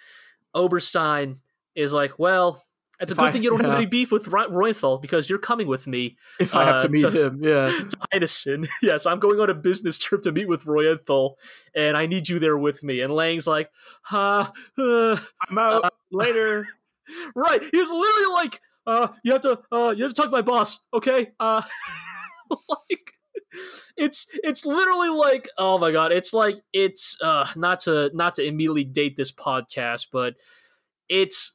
Oberstein is like, well, it's a good I- thing you don't have any beef with Ro- Reuenthal because you're coming with me if I have uh, to meet to- him, yeah. to Heinesen. yes, I'm going on a business trip to meet with Reuenthal, and I need you there with me. And Lang's like, ha, uh, I'm out later. right. He was literally like, uh, you have to, uh, you have to talk to my boss, okay? Uh, like, it's it's literally like, oh my god, it's like it's uh, not to not to immediately date this podcast, but it's.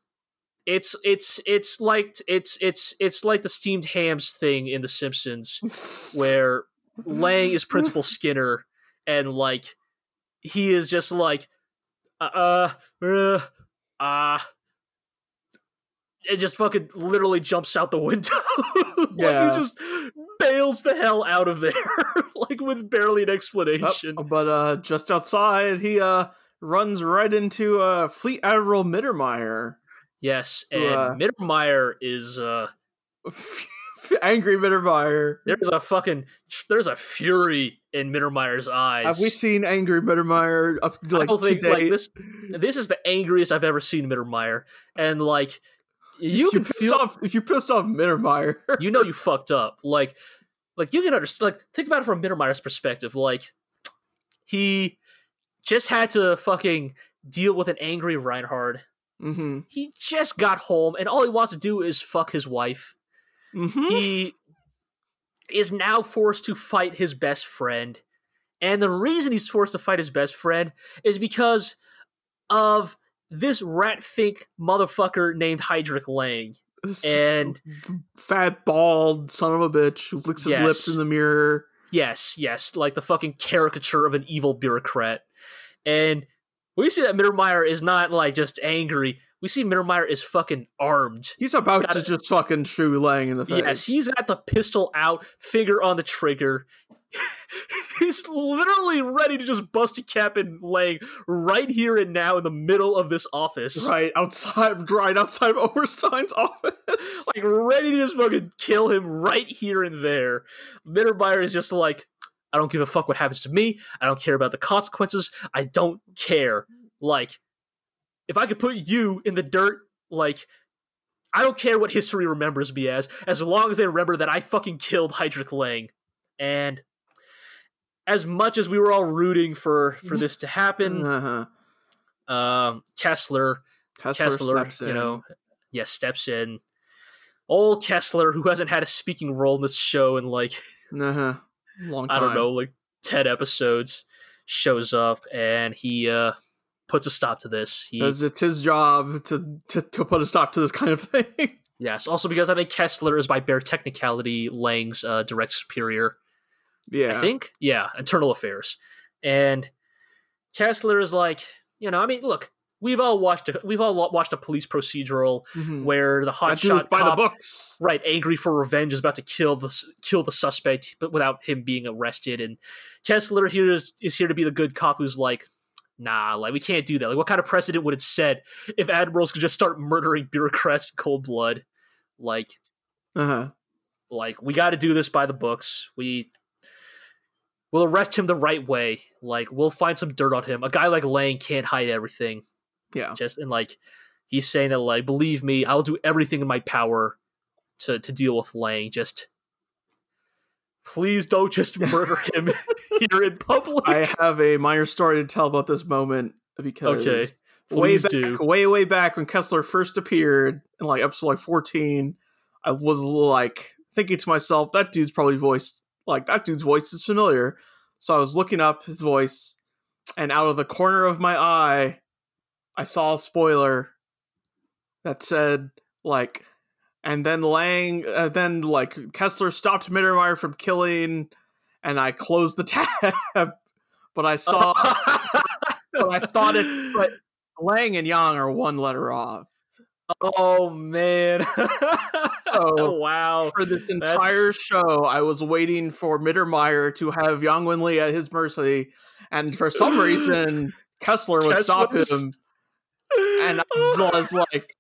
It's it's it's like it's it's it's like the steamed hams thing in The Simpsons, where Lang is Principal Skinner, and like he is just like, uh, uh, uh, it just fucking literally jumps out the window. like Yeah. he just bails the hell out of there, like with barely an explanation. but uh, just outside, he uh runs right into uh Fleet Admiral Mittermeier. Yes, Who, and uh, Mittermeier is uh, Angry Mittermeier. there's a fucking there's a fury in Mittermeier's eyes. Have we seen Angry Mittermeier up I like don't think like this. This is the angriest I've ever seen Mittermeier, and like you if can you pissed feel, off if you pissed off Mittermeier. you know, you fucked up. Like, like you can understand. Like, think about it from Mittermeier's perspective. Like, he just had to fucking deal with an angry Reinhard. mm-hmm. He just got home, and all he wants to do is fuck his wife. Mm-hmm. he is now forced to fight his best friend. And the reason he's forced to fight his best friend is because of this rat fink motherfucker named Heidrich Lang. And fat bald son of a bitch who licks his lips in the mirror. yes, yes, like the fucking caricature of an evil bureaucrat. And we see that Mittermeier is not like just angry. We see Mittermeier is fucking armed. He's about Gotta- to just fucking shoot Lang in the face. Yes, he's got the pistol out, finger on the trigger. he's literally ready to just bust a cap and Lang right here and now in the middle of this office. Right outside, right outside of Oberstein's office. Like ready to just fucking kill him right here and there. Mittermeier is just like, I don't give a fuck what happens to me. I don't care about the consequences. I don't care. Like, if I could put you in the dirt, like, I don't care what history remembers me as, as long as they remember that I fucking killed Heidrich Lang. And as much as we were all rooting for for this to happen, uh-huh. um, Kessler, Kessler, Kessler, steps you in. know, yeah, steps in. Old Kessler, who hasn't had a speaking role in this show in like uh-huh. long time. I don't know, like ten episodes, shows up and he uh puts a stop to this. He it's his job to, to to put a stop to this kind of thing. yes, also because I think Kessler is by bare technicality Lang's uh, direct superior. Yeah. I think, yeah, internal affairs, and Kessler is like, you know, I mean, look, we've all watched a, we've all watched a police procedural Mhm. where the hotshot by the books. right angry for revenge is about to kill the kill the suspect but without him being arrested and kessler here is, is here to be the good cop who's like nah like we can't do that like what kind of precedent would it set if admirals could just start murdering bureaucrats in cold blood like Uh-huh. like we got to do this by the books we we'll arrest him the right way like we'll find some dirt on him a guy like lang can't hide everything Yeah. just and like he's saying that like, believe me, I'll do everything in my power to to deal with Lang. Just please don't just murder him here in public. I have a minor story to tell about this moment because Okay, way back, do. way way back when Kessler first appeared in like episode like 14, I was like thinking to myself, that dude's probably voiced like that dude's voice is familiar. So I was looking up his voice, and out of the corner of my eye, I saw a spoiler that said like, and then Lang, uh, then like Kessler stopped Mittermeier from killing, and I closed the tab, but I saw, but I thought it, but Lang and Yang are one letter off. Oh man! oh wow. For this entire show, I was waiting for Mittermeier to have Yang Wenli at his mercy, and for some reason, Kessler would stop him. And I was like,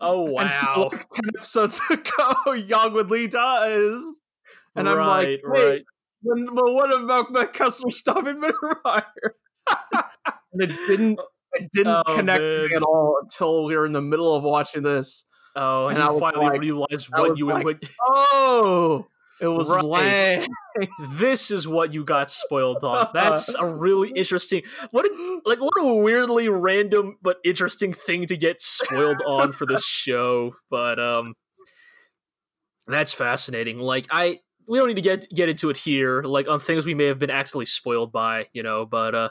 oh and so wow! like 10 episodes ago, Yang Wenli dies. And I'm like, wait, right. But what about Kessler stopping Mittermeier? and it didn't, it didn't Oh, connect man. me at all until we were in the middle of watching this. Oh, and, and I finally like- realized what you like, what, Oh, it was Right. Lang. this is what you got spoiled on. That's a really interesting. What a, like what a weirdly random but interesting thing to get spoiled on for this show. But um, that's fascinating. Like I, we don't need to get get into it here. Like on things we may have been accidentally spoiled by, you know. But uh,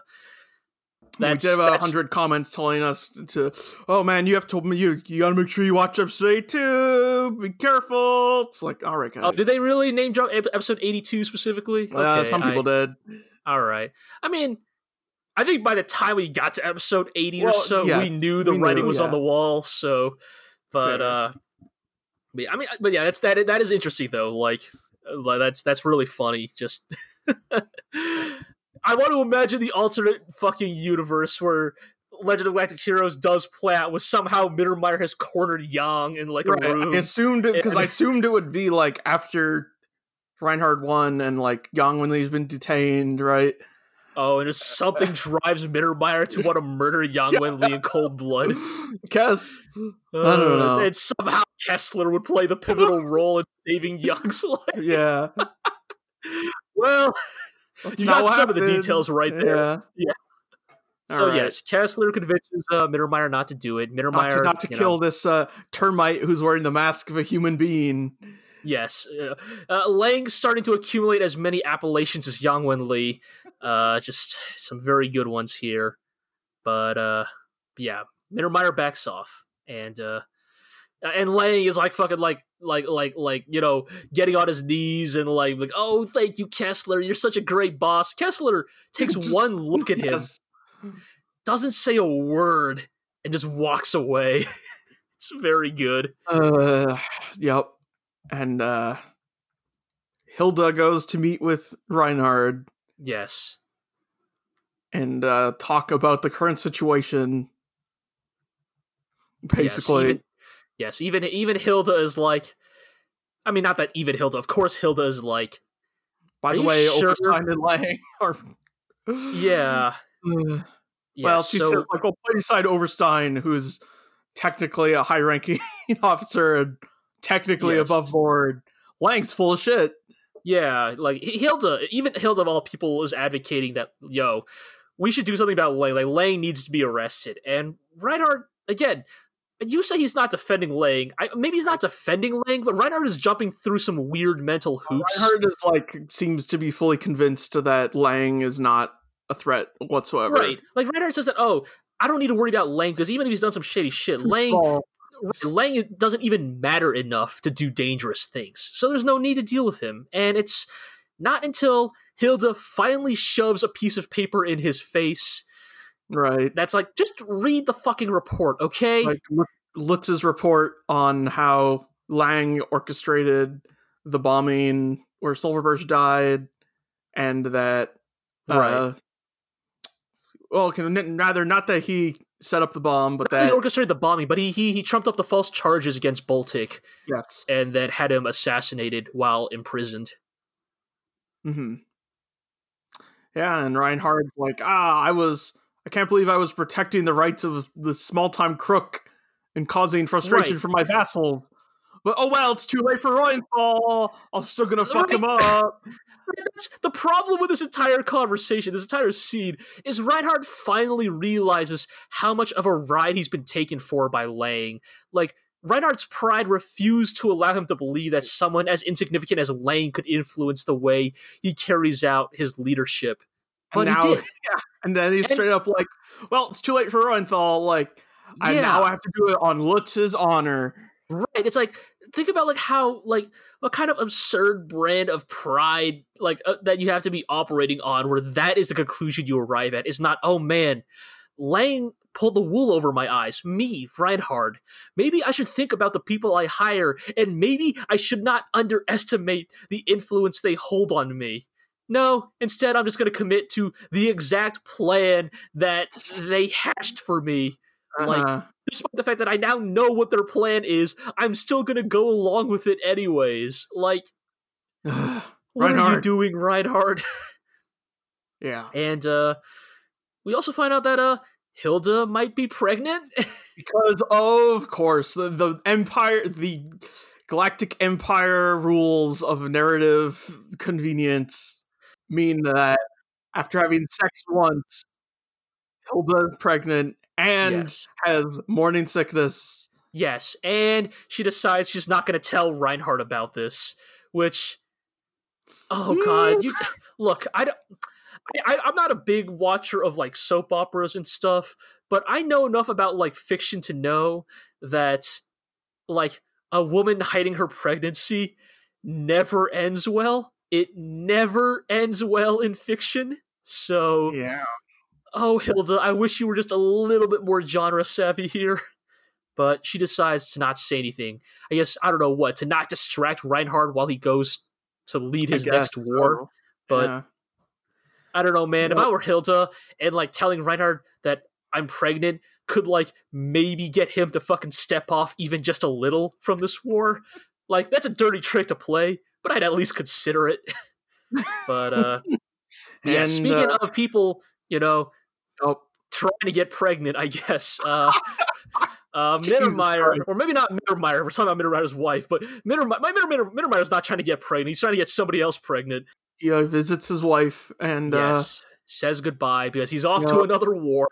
we did have a that's- hundred comments telling us to, oh man, you have to, you you gotta make sure you watch episode eight too. Be careful. It's like, all right, guys. Oh, did they really name drop episode eighty two specifically? Uh, Okay, some people I- did. All right. I mean, I think by the time we got to episode 80 or so, yes, we knew the we writing knew, was on the wall. So, but, Fair. uh, but yeah, I mean, but yeah, that's that. That is interesting though. Like that's that's really funny. Just, I want to imagine the alternate fucking universe where Legend of Galactic Heroes does play out, with somehow Mittermeier has cornered Yang in like Right. a room. I assumed it because I assumed it would be like after Reinhard won and like Yang Wenli's been detained, right? Oh, and just something drives Mittermeier to want to murder Yang Yeah. Wenli in cold blood. Guess I don't Uh, know. And somehow Kessler would play the pivotal role in saving Yang's life. yeah. Well, That's you got some of the details right there. Yeah. Yeah. So right. yes, Kessler convinces uh, Mittermeier not to do it. not to, not to kill know, this uh, termite who's wearing the mask of a human being. yes, uh, uh, Lang's starting to accumulate as many appellations as Yang Wen Li. Uh, just some very good ones here, but uh, yeah, Mittermeier backs off, and uh, and Lang is like fucking like like like like you know getting on his knees and like like oh thank you Kessler you're such a great boss. Kessler takes Just- one look at him, Yes. doesn't say a word, and just walks away. it's very good. Uh, yep. And uh, Hilda goes to meet with Reinhard Yes. and uh, talk about the current situation. Yes, Basically, even, yes, even even Hilda is like, I mean, not that even Hilda. Of course, Hilda is like, by the way, sure? And Lang are. yeah. Ugh. yeah well, she so, says like, well play aside Oberstein, who's technically a high-ranking officer and technically Yes. above board. Lang's full of shit. yeah, like Hilda, even Hilda of all people is advocating that yo, we should do something about Lang. Like Lang needs to be arrested, and Reinhard again. You say he's not defending Lang. I, maybe he's not defending Lang, but Reinhard is jumping through some weird mental uh, hoops. Reinhard is like seems to be fully convinced that Lang is not a threat whatsoever. Right. Like Reinhard says that, oh, I don't need to worry about Lang because even if he's done some shady shit, Lang Well, Lang doesn't even matter enough to do dangerous things, so there's no need to deal with him. And it's not until Hilda finally shoves a piece of paper in his face right. that's like, just read the fucking report, okay? Like Lutz's report on how Lang orchestrated the bombing where Silverberg died, and that uh, Right. well, can, rather not that he set up the bomb, but he that orchestrated the bombing, but he he he trumped up the false charges against Boltec. yes, and then had him assassinated while imprisoned. hmm Yeah, and Reinhard's like, ah, I was, I can't believe I was protecting the rights of the small time crook, and causing frustration Right. for my vassals. But oh well, it's too late for Reuenthal. I'm still gonna fuck him up. That's the problem with this entire conversation, this entire scene, is Reinhard finally realizes how much of a ride he's been taken for by Lang. Like, Reinhard's pride refused to allow him to believe that someone as insignificant as Lang could influence the way he carries out his leadership. But and he now, did. yeah, and then he's And- straight up like, "Well, it's too late for Reuenthal. Like, I Yeah. now have to do it on Lutz's honor." Right. It's like think about like how like what kind of absurd brand of pride like uh, that you have to be operating on where that is the conclusion you arrive at. Is not oh man, Lang pulled the wool over my eyes. Me, Reinhard. Maybe I should think about the people I hire, and maybe I should not underestimate the influence they hold on me. No, instead I'm just going to commit to the exact plan that they hatched for me Like, Uh-huh. despite the fact that I now know what their plan is, I'm still gonna go along with it anyways. Like, what are you doing, Reinhard? yeah, and uh we also find out that uh Hilda might be pregnant. because of course the, the Empire, the Galactic Empire rules of narrative convenience mean that after having sex once, Hilda is pregnant and yes. has morning sickness. Yes, and she decides she's not going to tell Reinhard about this, which, oh god, mm. you look. I don't. I, I'm not a big watcher of like soap operas and stuff, but I know enough about like fiction to know that like a woman hiding her pregnancy never ends well. It never ends well in fiction. So, Yeah. oh Hilda, I wish you were just a little bit more genre savvy here. But she decides to not say anything. I guess I don't know what to not distract Reinhard while he goes to lead his next war. But yeah. I don't know, man. If I were Hilda and like telling Reinhard that I'm pregnant could like maybe get him to fucking step off even just a little from this war, like that's a dirty trick to play, but I'd at least consider it. but uh yeah, And, speaking uh, of people, you know, oh, trying to get pregnant, I guess. Uh Uh, Mittermeier, or maybe not Mittermeier. We're talking about Mittermeier's wife, but Mittermeier, my Mitter, Mittermeier's not trying to get pregnant. He's trying to get somebody else pregnant. he uh, visits his wife and yes, says goodbye because he's off to another war.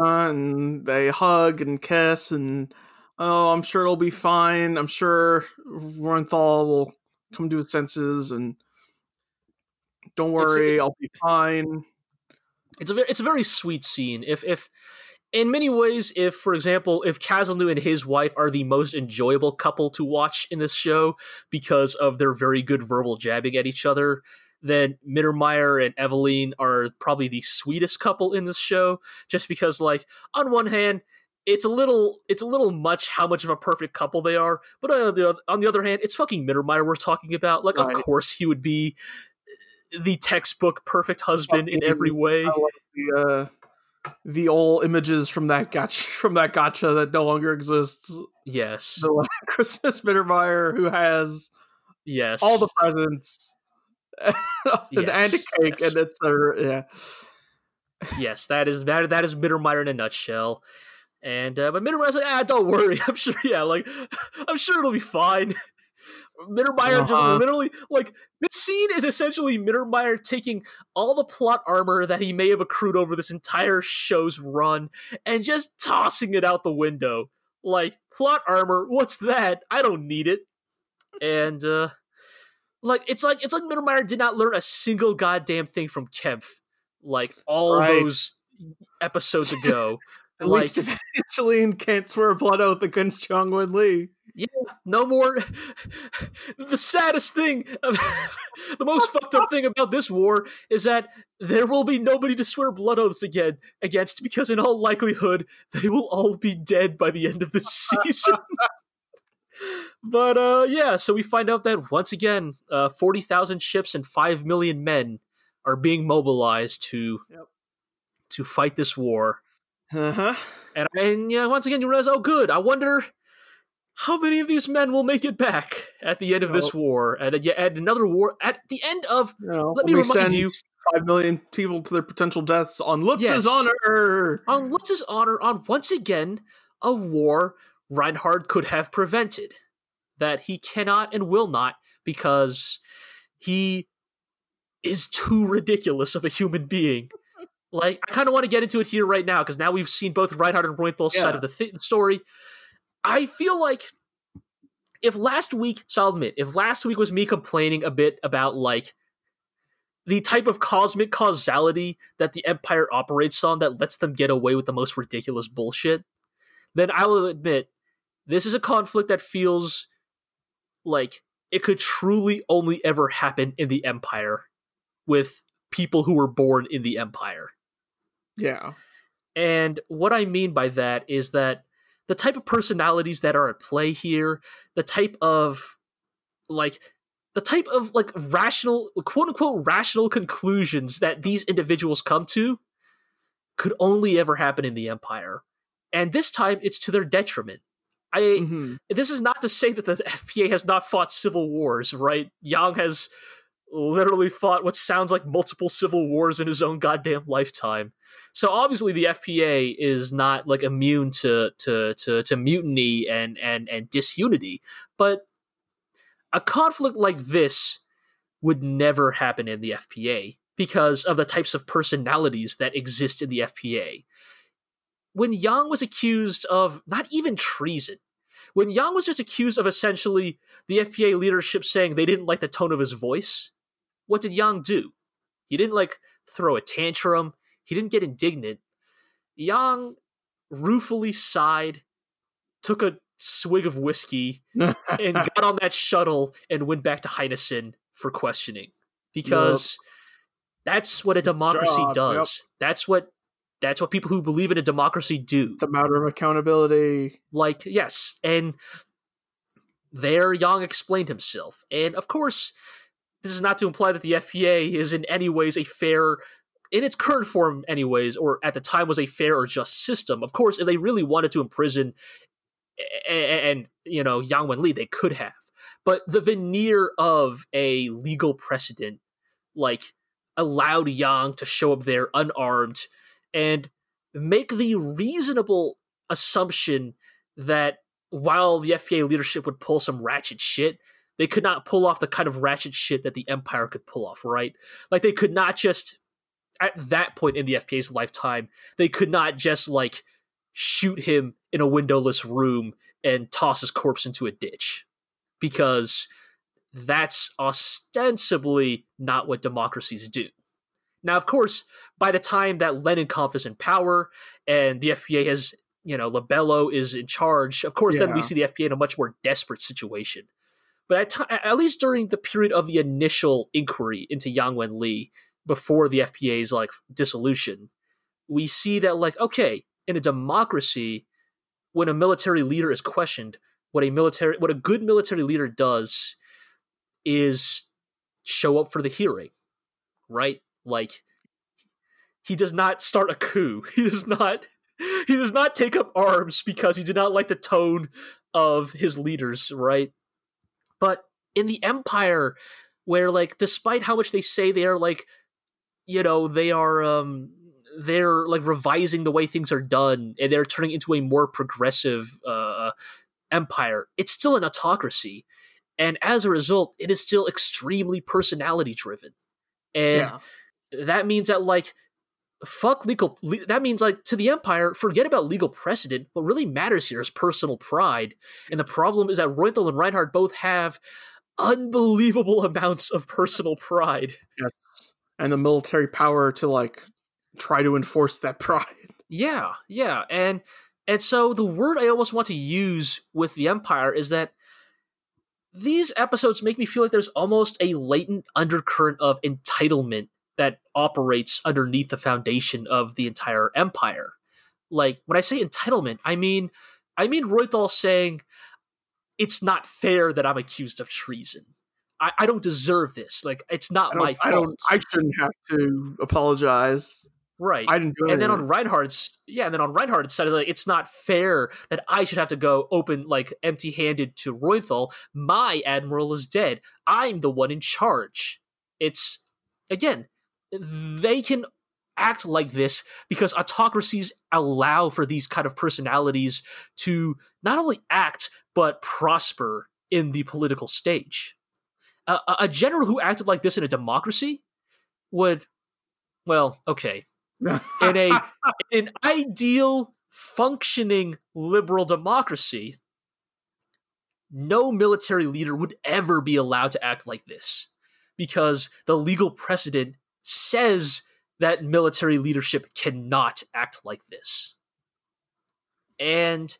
uh, and they hug and kiss and oh, I'm sure it'll be fine. I'm sure Reuenthal will come to his senses and don't worry, I'll be fine. It's a very, it's a very sweet scene. If if in many ways, if for example, if Caselnes and his wife are the most enjoyable couple to watch in this show because of their very good verbal jabbing at each other, then Mittermeier and Eveline are probably the sweetest couple in this show. Just because, like, on one hand, it's a little it's a little much how much of a perfect couple they are, but on the on the other hand, it's fucking Mittermeier we're talking about. Like, Right. of course he would be the textbook perfect husband in every way. The uh, the old images from that gacha from that gacha that no longer exists. Yes. The like, Christmas Mittermeier who has Yes. all the presents and, and a cake, yes. and a yeah. yes, that is that that is Mittermeier in a nutshell. And uh, but Mittermeier's like, ah, don't worry. I'm sure. Yeah, like I'm sure it'll be fine. Mittermeier just Uh-huh. literally like this scene is essentially Mittermeier taking all the plot armor that he may have accrued over this entire show's run and just tossing it out the window. Like plot armor, what's that? I don't need it. And uh like it's like it's like Mittermeier did not learn a single goddamn thing from Kempf, like all Right. those episodes ago. At like least eventually can't swear a blood oath against Yang Wen Li. Yeah, no more. the saddest thing, the most fucked up thing about this war is that there will be nobody to swear blood oaths again against because, in all likelihood, they will all be dead by the end of the season. but uh, yeah, so we find out that once again, uh, forty thousand ships and five million men are being mobilized to Yep. to fight this war. Uh-huh. And, and yeah, once again, you realize, oh, good. I wonder how many of these men will make it back at the end of this Oh. war, and at, at another war, at the end of. Know, Let me we remind send you- five million people to their potential deaths on Lutz's Yes. honor. On his honor? On once again a war Reinhard could have prevented, that he cannot and will not because he is too ridiculous of a human being. Like, I kind of want to get into it here right now because now we've seen both Reinhard and Reuenthal's Yeah. side of the th- story. I feel like if last week, so I'll admit, if last week was me complaining a bit about like the type of cosmic causality that the Empire operates on that lets them get away with the most ridiculous bullshit, then I will admit this is a conflict that feels like it could truly only ever happen in the Empire with people who were born in the Empire. Yeah. And what I mean by that is that the type of personalities that are at play here, the type of like the type of like rational quote unquote rational conclusions that these individuals come to could only ever happen in the empire. And this time it's to their detriment. I Mhm. this is not to say that the FPA has not fought civil wars, right? Yang has literally fought what sounds like multiple civil wars in his own goddamn lifetime. So obviously the FPA is not like immune to to to, to mutiny and and and disunity, but a conflict like this would never happen in the FPA because of the types of personalities that exist in the FPA. When Yang was accused of not even treason, when Yang was just accused of essentially the FPA leadership saying they didn't like the tone of his voice, what did Yang do? He didn't like throw a tantrum. He didn't get indignant. Yang ruefully sighed, took a swig of whiskey, and got on that shuttle and went back to Heinesen for questioning. Because that's what a democracy job, does. That's what that's what people who believe in a democracy do it's a matter of accountability. like yes and there Yang explained himself and of course this is not to imply that the FPA is in any ways a fair in its current form anyways or at the time was a fair or just system. Of course if they really wanted to imprison a- a- and, you know Yang Wenli they could have. But the veneer of a legal precedent like allowed Yang to show up there unarmed and make the reasonable assumption that while the FPA leadership would pull some ratchet shit, they could not pull off the kind of ratchet shit that the Empire could pull off, right? Like they could not just at that point in the FPA's lifetime, they could not just like shoot him in a windowless room and toss his corpse into a ditch. Because that's ostensibly not what democracies do. Now, of course, by the time that Lennenkamp is in power and the FPA has, you know, Lebello is in charge, of course, then we see the FPA in a much more desperate situation. But at, ti- at least during the period of the initial inquiry into Yang Wen Li, before the FPA's like dissolution, we see that like okay, in a democracy, when a military leader is questioned, what a military what a good military leader does is show up for the hearing, right? Like he does not start a coup. He does not he does not take up arms because he did not like the tone of his leaders, right? But in the empire where like despite how much they say they are like you know, they are um they're like revising the way things are done and they're turning into a more progressive uh empire. It's still an autocracy. And as a result, it is still extremely personality driven. And yeah. that means that like fuck legal le- that means like to the empire forget about legal precedent what really matters here is personal pride and the problem is that Reuenthal and Reinhard both have unbelievable amounts of personal pride Yes. And the military power to like try to enforce that pride. yeah yeah and and so the word i almost want to use with the empire is that these episodes make me feel like there's almost a latent undercurrent of entitlement that operates underneath the foundation of the entire empire. Like when I say entitlement, I mean I mean Roythal saying it's not fair that I'm accused of treason. I, I don't deserve this. Like it's not my fault. I don't I shouldn't have to apologize. right. I didn't do and then on Reinhard's yeah, and then on Reinhard's side, like it's not fair that I should have to go open like empty-handed to Roythal. My admiral is dead. I'm the one in charge. It's again, they can act like this because autocracies allow for these kind of personalities to not only act but prosper in the political stage. A, a general who acted like this in a democracy would, well, okay, in a in an ideal functioning liberal democracy, no military leader would ever be allowed to act like this because the legal precedent says that military leadership cannot act like this. And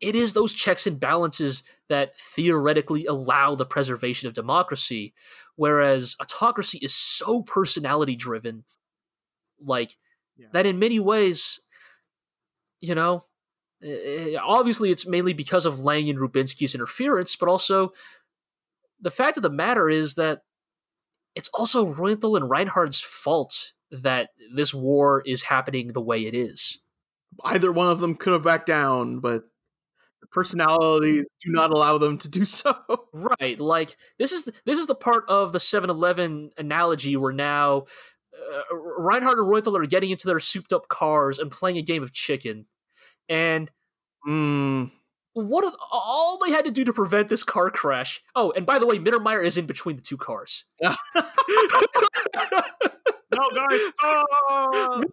it is those checks and balances that theoretically allow the preservation of democracy, whereas autocracy is so personality driven, like yeah. that in many ways, you know, Eh, obviously it's mainly because of Lang and Rubinsky's interference, but also the fact of the matter is that it's also Reuenthal and Reinhard's fault that this war is happening the way it is. Either one of them could have backed down, but the personalities do not allow them to do so. Right, like this is the, this is the part of the 7-Eleven analogy where now uh, Reinhard and Reuenthal are getting into their souped up cars and playing a game of chicken and mm. What are, all they had to do to prevent this car crash? Oh, and by the way, Mittermeier is in between the two cars. no, guys, stop!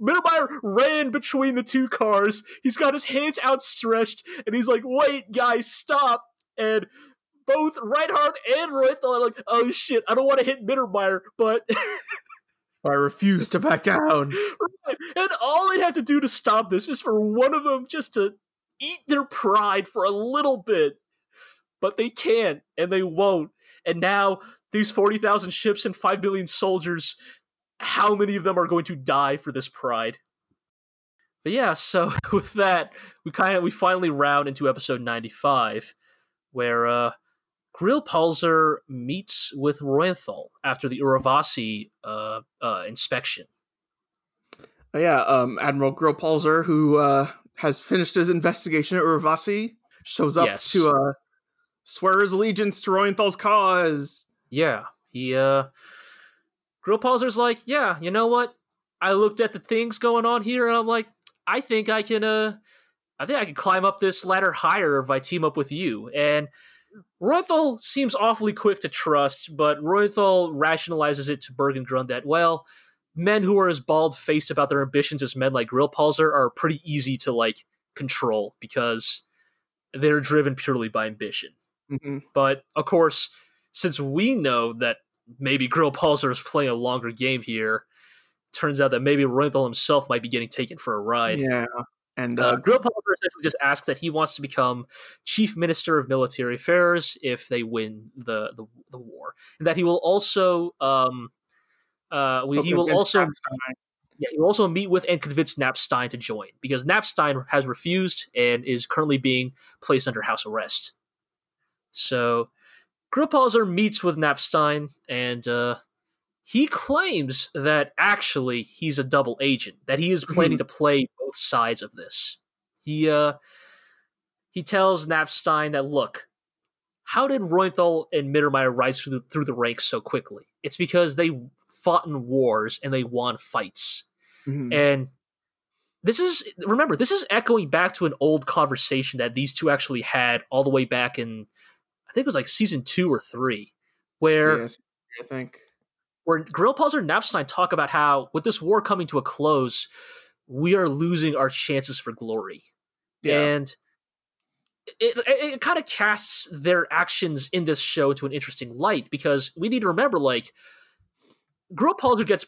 Mittermeier ran between the two cars. He's got his hands outstretched, and he's like, "Wait, guys, stop!" And both Reinhard and Reuenthal are like, "Oh shit, I don't want to hit Mittermeier, but." I refuse to back down. Right. And all they have to do to stop this is for one of them just to eat their pride for a little bit. But they can't, and they won't. And now, these 40,000 ships and 5 million soldiers, how many of them are going to die for this pride? But yeah, so with that, we kind of we finally round into episode 95, where uh Grillparzer meets with Reuenthal after the Urvashi uh, uh, inspection. Uh, yeah, um, Admiral Grillparzer, who uh, has finished his investigation at Urvashi, shows up yes. to uh, swear his allegiance to Reuenthal's cause. Yeah, he uh, Grillparzer's like, yeah, you know what? I looked at the things going on here, and I'm like, I think I can, uh, I think I can climb up this ladder higher if I team up with you. And Reuenthal seems awfully quick to trust, but Reuenthal rationalizes it to Bergengrün that, well, men who are as bald faced about their ambitions as men like Grillparzer are pretty easy to like control because they're driven purely by ambition. Mm-hmm. But of course, since we know that maybe Grillparzer is playing a longer game here, turns out that maybe Reuenthal himself might be getting taken for a ride. Yeah. And uh, uh, essentially just asks that he wants to become chief minister of military affairs if they win the the, the war, and that he will also um, uh, we, he will also yeah, he will also meet with and convince Knapstein to join because Knapstein has refused and is currently being placed under house arrest. So Grillparzer meets with Knapstein and uh, he claims that actually he's a double agent, that he is planning mm-hmm. to play both sides of this. He uh he tells Napstein that look, how did Reuenthal and Mittermeier rise through the, through the ranks so quickly? It's because they fought in wars and they won fights. Mm-hmm. And this is remember, this is echoing back to an old conversation that these two actually had all the way back in I think it was like season 2 or 3 where yes, I think where Grillparzer and Knapstein talk about how with this war coming to a close, we are losing our chances for glory. Yeah. And it, it, it kind of casts their actions in this show to an interesting light because we need to remember, like, Grillparzer gets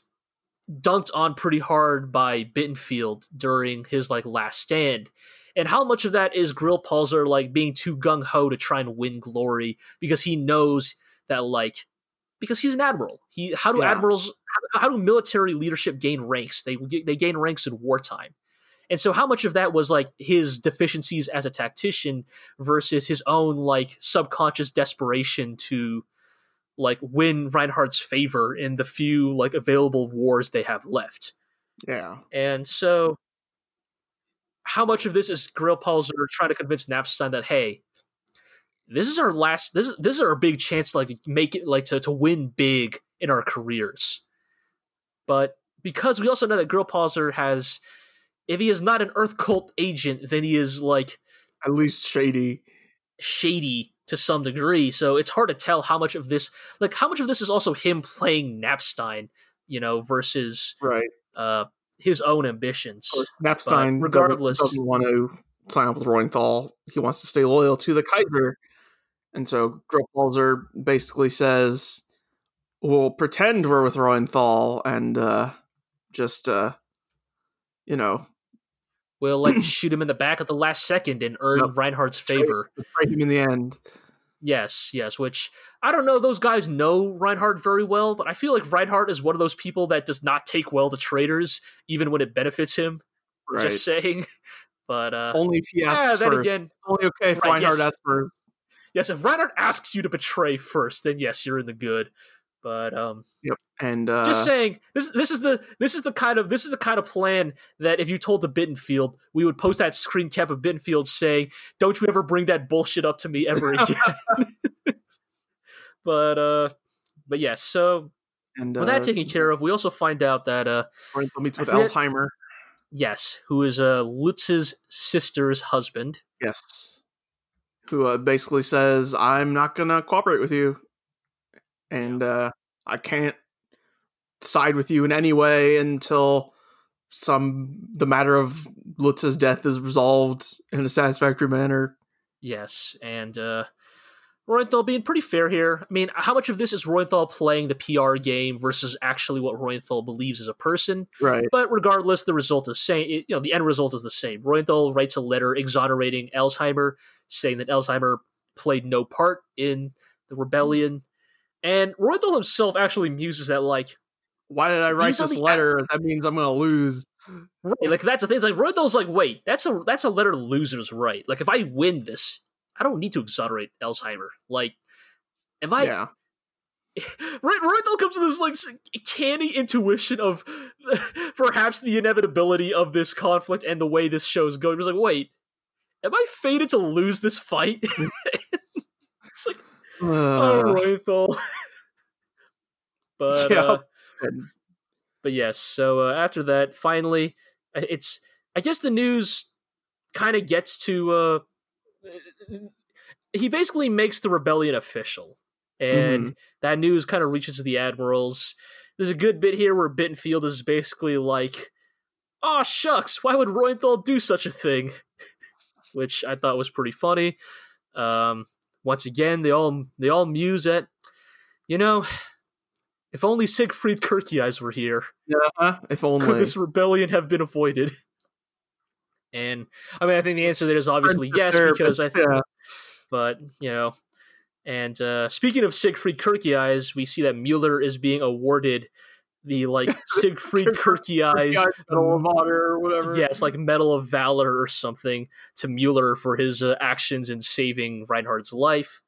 dunked on pretty hard by Bittenfeld during his like last stand. And how much of that is Grillparzer like being too gung ho to try and win glory because he knows that like because he's an admiral. He how do yeah. admirals how, how do military leadership gain ranks? They they gain ranks in wartime. And so how much of that was like his deficiencies as a tactician versus his own like subconscious desperation to like win Reinhard's favor in the few like available wars they have left. Yeah. And so how much of this is Grillparzer trying to convince Knapstein that hey, this is our last this is this is our big chance to like make it like to, to win big in our careers But because we also know that Grillparzer has, if he is not an Earth Cult agent, then he is like At least shady. shady to some degree. So it's hard to tell how much of this, like how much of this is also him playing Knapstein, you know, versus Right. uh his own ambitions. Knapstein regardless- doesn't, doesn't want to sign up with Reuenthal. He wants to stay loyal to the Kaiser. And so Grillparzer basically says, we'll pretend we're with Reuenthal and uh, just, uh, you know, We'll like shoot him in the back at the last second and earn Yep. Reinhard's favor. betray him in the end. Yes, yes, which I don't know, those guys know Reinhard very well, but I feel like Reinhard is one of those people that does not take well to traitors, even when it benefits him. Right. Just saying. But uh only if he yeah, asks then first. again, only okay if Right, Reinhard yes. asks first. yes, if Reinhard asks you to betray first, then yes, you're in the good. But um yep. And uh, just saying this this is the this is the kind of this is the kind of plan that if you told to Bittenfeld, we would post that screen cap of Bittenfeld saying, "Don't you ever bring that bullshit up to me ever again." but uh but yes, so and with uh, that taken care of, we also find out that uh meets with forget- Elsheimer. yes, who is uh Lutz's sister's husband. Yes. Who uh, basically says, I'm not to cooperate with you. And uh, I can't side with you in any way until some the matter of Lutz's death is resolved in a satisfactory manner. Yes, and uh Reuenthal being pretty fair here. I mean, how much of this is Reuenthal playing the PR game versus actually what Reuenthal believes as a person? Right. But regardless, the result is same. You know, the end result is the same. Reuenthal writes a letter exonerating Elsheimer, saying that Elsheimer played no part in the rebellion. And Reuenthal himself actually muses that, like, Why did I write this letter? That means I'm going to lose. right, like that's the thing. It's like Reuenthal's like, wait, that's a that's a letter losers, right? Like, if I win this, I don't need to exonerate Elsheimer. Like, am I? yeah. Right, Reuenthal comes to this like canny intuition of perhaps the inevitability of this conflict and the way this show's going. He's like, wait, am I fated to lose this fight? it's like, Uh, Reuenthal. but Yeah. uh, but yes. So uh, after that, finally, uh, it's I guess the news kind of gets to. uh He basically makes the rebellion official, and Mhm. that news kind of reaches the admirals. There's a good bit here where Bittenfeld is basically like, "Oh shucks, why would Reuenthal do such a thing?" Which I thought was pretty funny. Um, once again, they all they all muse at, you know, if only Siegfried Kircheis were here, yeah, if could only. this rebellion have been avoided? And I mean, I think the answer there is obviously yes, Sure, because but I think yeah. but you know and uh speaking of siegfried kircheis we see that mueller is being awarded the like siegfried kircheis Guy Medal of Honor or whatever. yes like medal of valor or something to mueller for his uh, actions in saving reinhard's life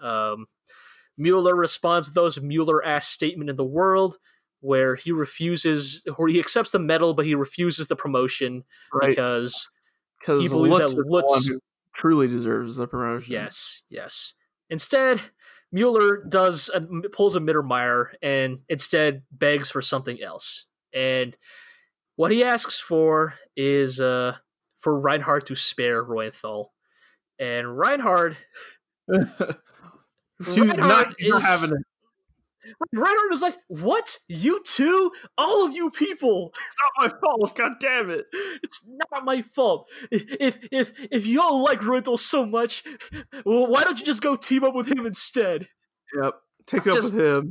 um mueller responds with those mueller ass statement in the world where he refuses or he accepts the medal but he refuses the promotion right. because Because he believes Lutz that is the one Lutz- truly deserves the promotion. Yes, yes. Instead, Mueller does a, pulls a Mittermeier and instead begs for something else. And what he asks for is uh, for Reinhard to spare Reuenthal. And Reinhard, She's not, Reinhard she's not having it. Reinhard is like, "What? You two? All of you people? It's not my fault. God damn it. It's not my fault. If if if y'all like Reuenthal so much, well, why don't you just go team up with him instead?" Yep. Take up Just- with him.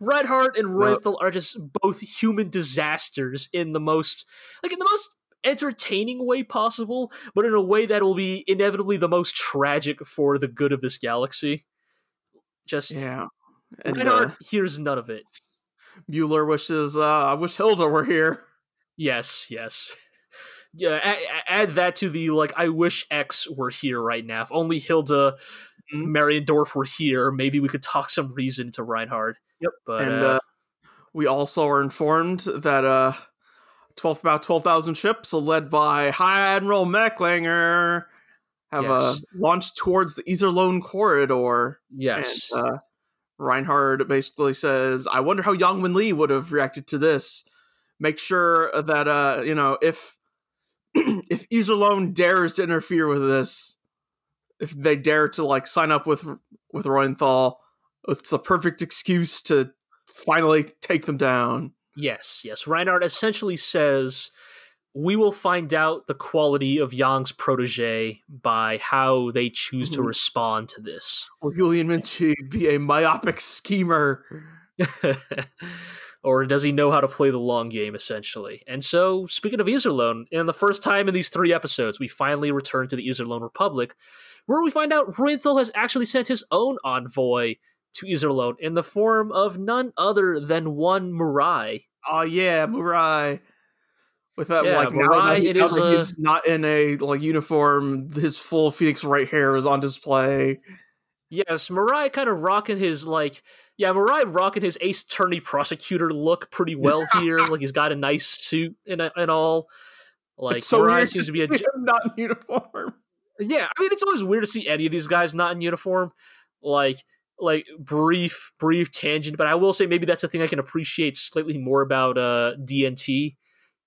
Reinhard and Yep. Reuenthal are just both human disasters in the most, like in the most entertaining way possible, but in a way that will be inevitably the most tragic for the good of this galaxy. Just Yeah. And Reinhard uh, hears none of it. Mueller wishes, uh, I wish Hilda were here. Yes, yes. Yeah, a- a- add that to the like. I wish X were here right now. If only Hilda Mhm. Mariendorf were here, maybe we could talk some reason to Reinhard. Yep. But and uh, uh, we also are informed that uh, 12, about 12,000 ships led by High Admiral Mecklinger have uh, launched towards the Iserlohn corridor. yes, And uh, Reinhard basically says, "I wonder how Yang Wen Li would have reacted to this. Make sure that uh, you know if if Iserlohn dares to interfere with this, if they dare to like sign up with with Reuenthal, it's the perfect excuse to finally take them down." Yes, yes. Reinhard essentially says we will find out the quality of Yang's protege by how they choose to Mhm. respond to this. Will Julian Mintz be a myopic schemer? or does he know how to play the long game, essentially? And so, speaking of Iserlohn, in the first time in these three episodes, we finally return to the Iserlohn Republic, where we find out Reuenthal has actually sent his own envoy to Iserlohn in the form of none other than one Murai. Oh yeah, Murai. With that, Yeah, like now that, he- it now uh, he's not in a like uniform, his full Phoenix Wright hair is on display. Yes, mariah kind of rocking his like yeah, mariah rocking his Ace Attorney prosecutor look pretty well here. like he's got a nice suit and and all. Like it's so weird seems to be a not in uniform. yeah. I mean, it's always weird to see any of these guys not in uniform. Like like brief brief tangent, but I will say maybe that's the thing I can appreciate slightly more about uh DNT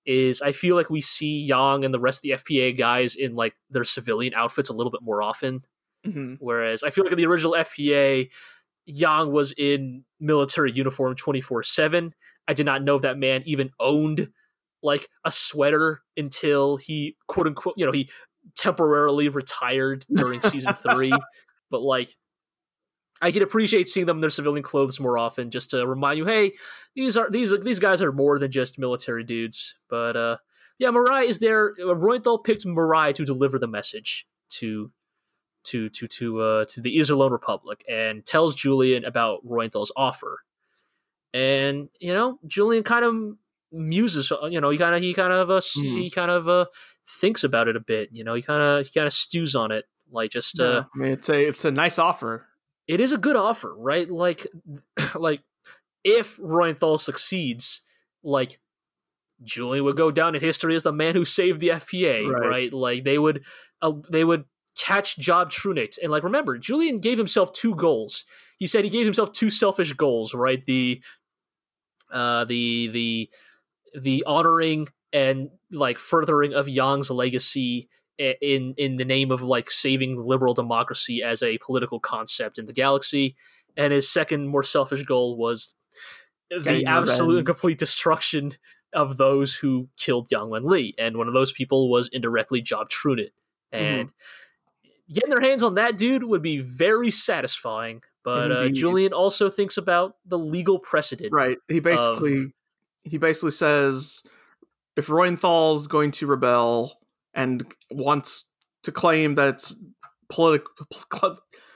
is I feel like we see Yang and the rest of the FPA guys in like their civilian outfits a little bit more often. Mhm. Whereas I feel like in the original FPA, Yang was in military uniform 24 7. I did not know if that man even owned like a sweater until he quote unquote, you know, he temporarily retired during season three. But like, I can appreciate seeing them in their civilian clothes more often, just to remind you, hey, these are these these guys are more than just military dudes. But uh, yeah, Marai is there. uh, Reuenthal picked Marai to deliver the message to to to to uh, to the Iserlohn Republic and tells Julian about Reuenthal's offer. And you know, Julian kind of muses. uh, You know, he kind of he kind of uh, Mhm. he kind of uh, thinks about it a bit. You know, he kind of he kind of stews on it. Like just uh, Yeah, I mean, it's a it's a nice offer. It is a good offer, right? Like, like if Reuenthal succeeds, like Julian would go down in history as the man who saved the FPA, Right. right? Like they would, uh, they would catch Job Trunicht, and like remember, Julian gave himself two goals. He said he gave himself two selfish goals, right? The, uh, the the the honoring and like furthering of Yang's legacy in in the name of like saving liberal democracy as a political concept in the galaxy. And his second more selfish goal was the absolute and complete destruction of those who killed Yang Wen Li. And one of those people was indirectly Job Trunicht and getting their hands on that dude would be very satisfying. But uh, Julian also thinks about the legal precedent Right. He basically he basically says if Reuenthal's going to rebel and wants to claim that it's political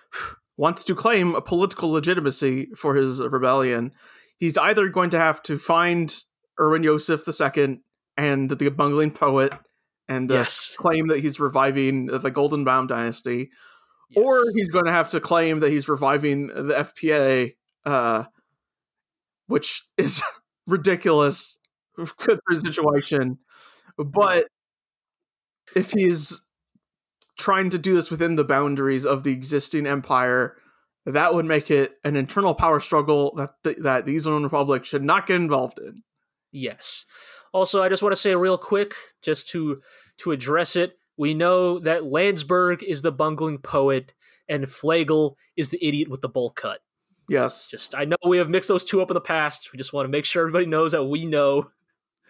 wants to claim a political legitimacy for his rebellion, he's either going to have to find Erwin Yosef II and the bungling poet and uh, claim that he's reviving the Goldenbaum dynasty, or he's going to have to claim that he's reviving the FPA, uh, which is ridiculous for his situation. But if he's trying to do this within the boundaries of the existing empire, that would make it an internal power struggle that the, that the Eastern Republic should not get involved in. Yes. Also, I just want to say real quick, just to to address it, we know that Landsberg is the bungling poet and Flegel is the idiot with the bowl cut. Yes, Just I know we have mixed those two up in the past. We just want to make sure everybody knows that we know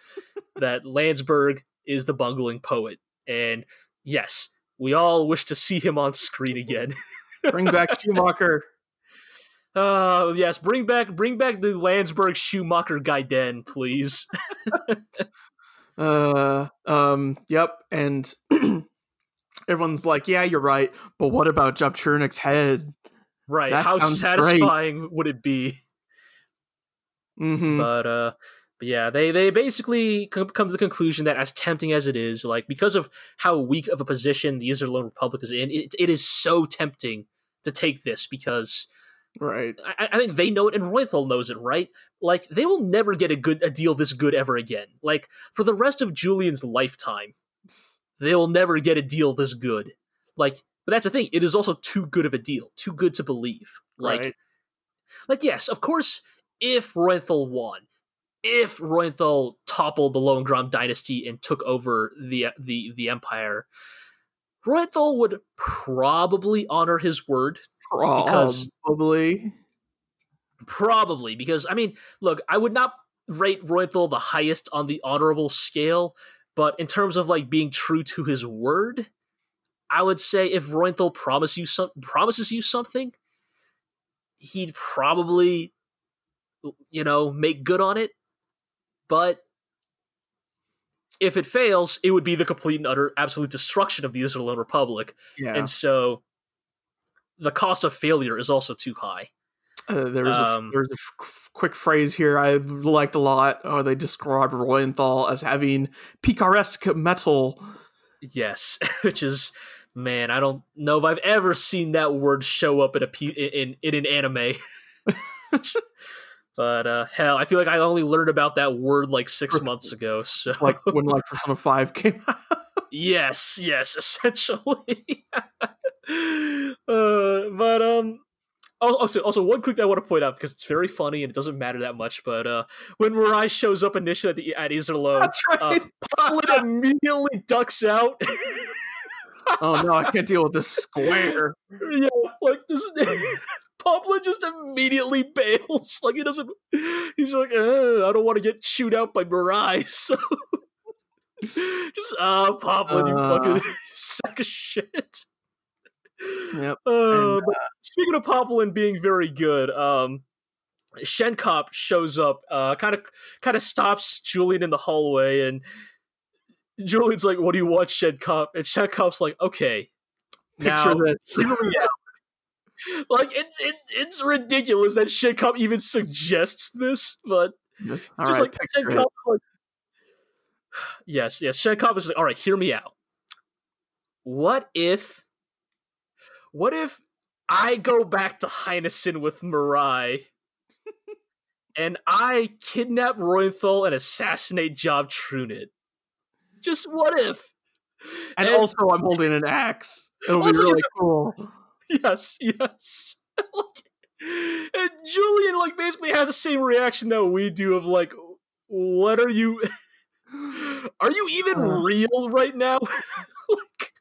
that Landsberg is the bungling poet. And yes, we all wish to see him on screen again. bring back Schumacher. Uh yes, bring back bring back the Landsberg Schumacher Gaiden, please. Uh, um, yep, and everyone's like, "Yeah, you're right," but what about Job Chernick's head? Right. That How sounds great. satisfying would it be? Mm-hmm. but uh but yeah they they basically come to the conclusion that as tempting as it is like because of how weak of a position the Iserlohn Republic is in it, it is so tempting to take this because right. I, I think they know it and Reuenthal knows it right like they will never get a good a deal this good ever again like for the rest of Julian's lifetime they will never get a deal this good like but that's the thing it is also too good of a deal too good to believe like right. like yes, of course, if Reuenthal won, if Reuenthal toppled the Lohengramm dynasty and took over the the the empire, Reuenthal would probably honor his word because Probably. probably because I mean, look, I would not rate Reuenthal the highest on the honorable scale, but in terms of like being true to his word, I would say if Reuenthal promise you some promises you something, he'd probably you know make good on it. But if it fails, it would be the complete and utter absolute destruction of the Iserlohn Republic. Yeah. And so the cost of failure is also too high. Uh, there was Um, a there's a f- quick phrase here I liked a lot. Or they describe Reuenthal as having picaresque mettle. Yes, which is man, I don't know if I've ever seen that word show up in a pu- in in an anime. but uh hell, I feel like I only learned about that word like 6 months ago. So Like when like Persona Five came out. yes, yes, essentially. uh but um also, also, one quick thing I want to point out because it's very funny and it doesn't matter that much. But uh, when Mirai shows up initially at, the, at Iserlo, That's uh, right. Poplin immediately ducks out. oh no, I can't deal with this square. yeah, like this. Poplin just immediately bails. Like he doesn't. He's like, uh, I don't want to get chewed out by Mirai. So just ah, Poplin, you Uh. fucking sack of shit. Yep. Uh, And, but speaking of Poplin being very good, um, Shenkop shows up, uh, kind of kind of stops Julian in the hallway, and Julian's like, "What do you want, Shenkop?" And Shenkop's like, "Okay, Picture now, this. hear me out." Like it's it, it's ridiculous that Shenkop even suggests this, but Yes. just right, like it. Like, yes, yes, Shenkop is like, "All right, hear me out. What if, what if I go back to Heinesen with Mirai?" and I kidnap Roenthal and assassinate Job Trunit. Just what if? And, And- also, I'm holding an axe. It'll be really cool. Yes, yes. like, and Julian like basically has the same reaction that we do of like, what are you? Are you even Uh. real right now? like,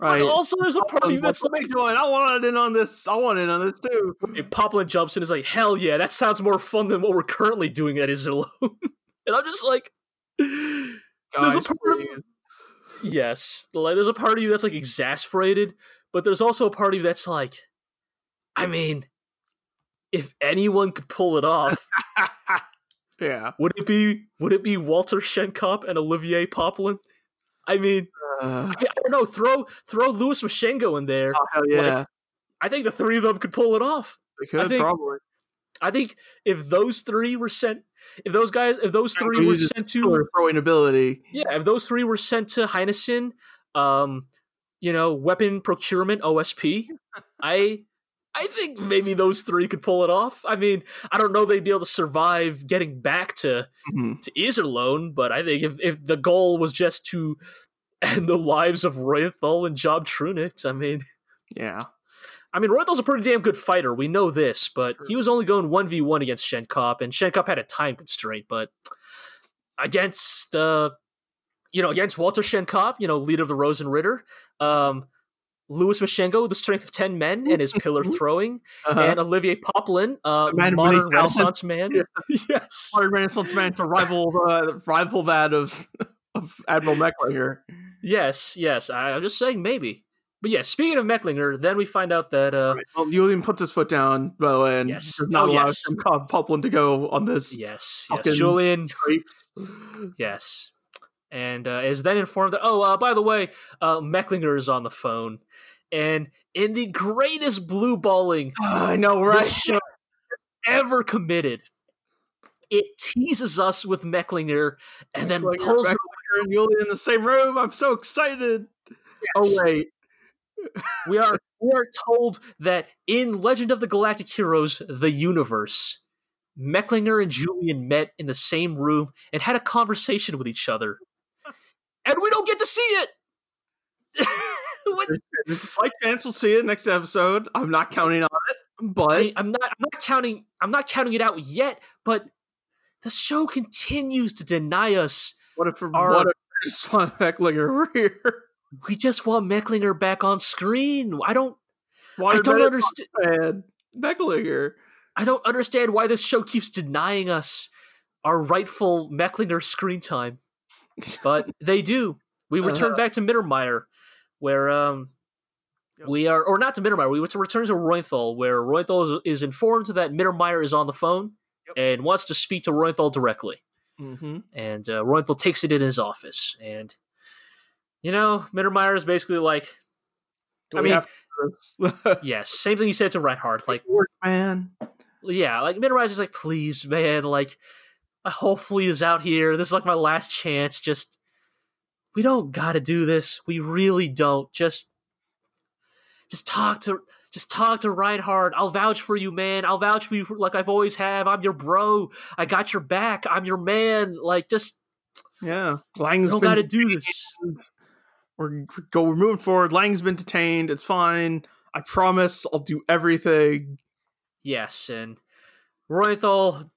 Right. but also there's a part of you that's like, you doing? I want in on this. I want in on this too. and Poplin jumps in and is like, hell yeah, that sounds more fun than what we're currently doing at Iserlohn. and I'm just like, there's a Guys, part of please. yes, like there's a part of you that's like exasperated, but there's also a part of you that's like, I mean, if anyone could pull it off, yeah. would it be would it be Walter Shenkop and Olivier Poplin? I mean, Uh, I, I don't know. Throw throw Louis Mashengo in there. oh, hell yeah. I think the three of them could pull it off. we could think- probably. I think if those three were sent, if those guys, if those three were sent to, throwing ability. yeah, if those three were sent to Heinesen, um, you know, weapon procurement OSP, I, I think maybe those three could pull it off. I mean, I don't know they'd be able to survive getting back to Mhm. to Iserlohn, but I think if if the goal was just to end the lives of Reuenthal and Job Trunicht, I mean. Yeah. I mean, Reuenthal's a pretty damn good fighter. We know this, but he was only going 1v1 against Shenkop, and Shenkop had a time constraint. But against, uh, you know, against Walter Shenkop, you know, leader of the Rosen Ritter, um, Louis Mashengo, the strength of 10 men, and his pillar throwing, Uh-huh. and Olivier Poplin, uh, modern. Renaissance man. yes. Modern Renaissance man to rival the rival that of of Admiral Mecklinger. Yes, yes. I, I'm just saying maybe. But yeah, speaking of Mecklinger, then we find out that uh, Right. Well, Julian puts his foot down, by the way, and Yes. does not Oh, allow yes. Poplin to go on this yes, yes, Julian traipse. Yes. And uh, is then informed that, oh, uh, by the way, uh, Mecklinger is on the phone. And in the greatest blue balling I know, right? this show ever committed, it teases us with Mecklinger and then Mecklinger, pulls. Mecklinger and Julian in the same room. I'm so excited. Oh wait, We are, we are told that in Legend of the Galactic Heroes, the universe, Mecklinger and Julian met in the same room and had a conversation with each other. And we don't get to see it! There's a slight chance we'll see it next episode. I'm not counting on it, but I, am not. I'm not counting. I'm not counting it out yet. But the show continues to deny us. what if our- what if we just want Mecklinger here? We just want Mecklinger back on screen. I don't. Why I don't understand. Mecklinger? I don't understand why this show keeps denying us our rightful Mecklinger screen time. But they do. We return Uh-huh. back to Mittermeier, where um, we are, or not to Mittermeier. We return to Reuenthal, where Reuenthal is, is informed that Mittermeier is on the phone Yep. and wants to speak to Reuenthal directly. Mm-hmm. And uh, Reuenthal takes it in his office, and you know, Mittermeier is basically like, Do I we mean- yes, same thing he said to Reinhard, like. work, man. yeah, like Midrise is like, please, man, like my whole fleet is out here. This is like my last chance. Just we don't gotta do this. We really don't. Just just talk to just talk to Reinhard. I'll vouch for you, man. I'll vouch for you for, like I've always have. I'm your bro. I got your back. I'm your man. Like just Yeah, Lang's don't been gotta do this. We're go. We're moving forward. Lang's been detained. It's fine. I promise. I'll do everything. Yes, and Reuenthal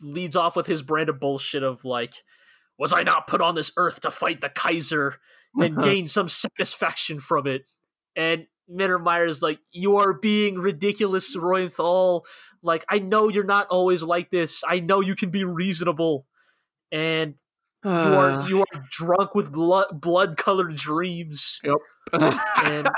leads off with his brand of bullshit of like, was I not put on this earth to fight the Kaiser and gain some satisfaction from it? And Mittermeier's like, you are being ridiculous, Reuenthal. Like, I know you're not always like this. I know you can be reasonable. And you Uh, are you are drunk with blood blood colored dreams. Yep. and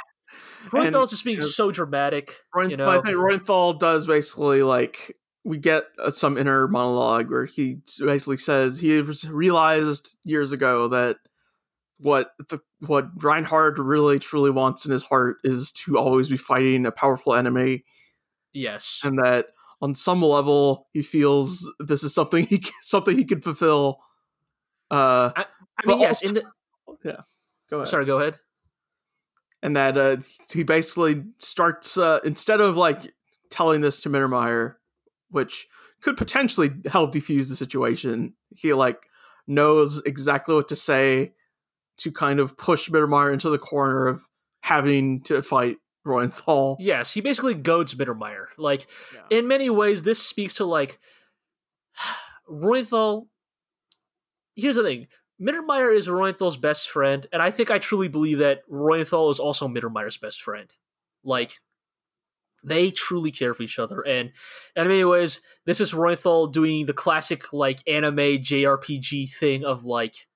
Reuenthal's just being uh, so dramatic. Roin- you but I think Reuenthal does basically like we get uh, some inner monologue where he basically says he realized years ago that what the, what Reinhard really truly wants in his heart is to always be fighting a powerful enemy, Yes. and that on some level he feels this is something he something he could fulfill. Uh, I but mean, yes, also- in the go ahead. sorry, go ahead. and that uh, he basically starts uh, instead of like telling this to Mittermeier, which could potentially help defuse the situation. He like knows exactly what to say to kind of push Mittermeier into the corner of having to fight Reuenthal. Yes, he basically goads Mittermeier. Like in many ways, this speaks to like Reuenthal. Here's the thing: Mittermeier is Reuenthal's best friend, and I think I truly believe that Reuenthal is also Mittermeier's best friend. Like they truly care for each other, and, and in many ways, this is Reuenthal doing the classic like anime JRPG thing of like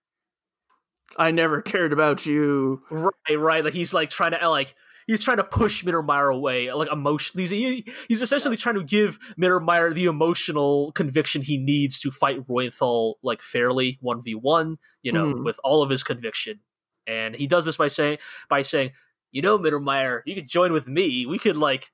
I never cared about you. Right, right. Like he's like trying to like he's trying to push Mittermeier away, like emotion. He's he, he's essentially trying to give Mittermeier the emotional conviction he needs to fight Reuenthal like fairly one v one. You know, Mhm. with all of his conviction, and he does this by saying by saying, you know, Mittermeier, you could join with me. We could like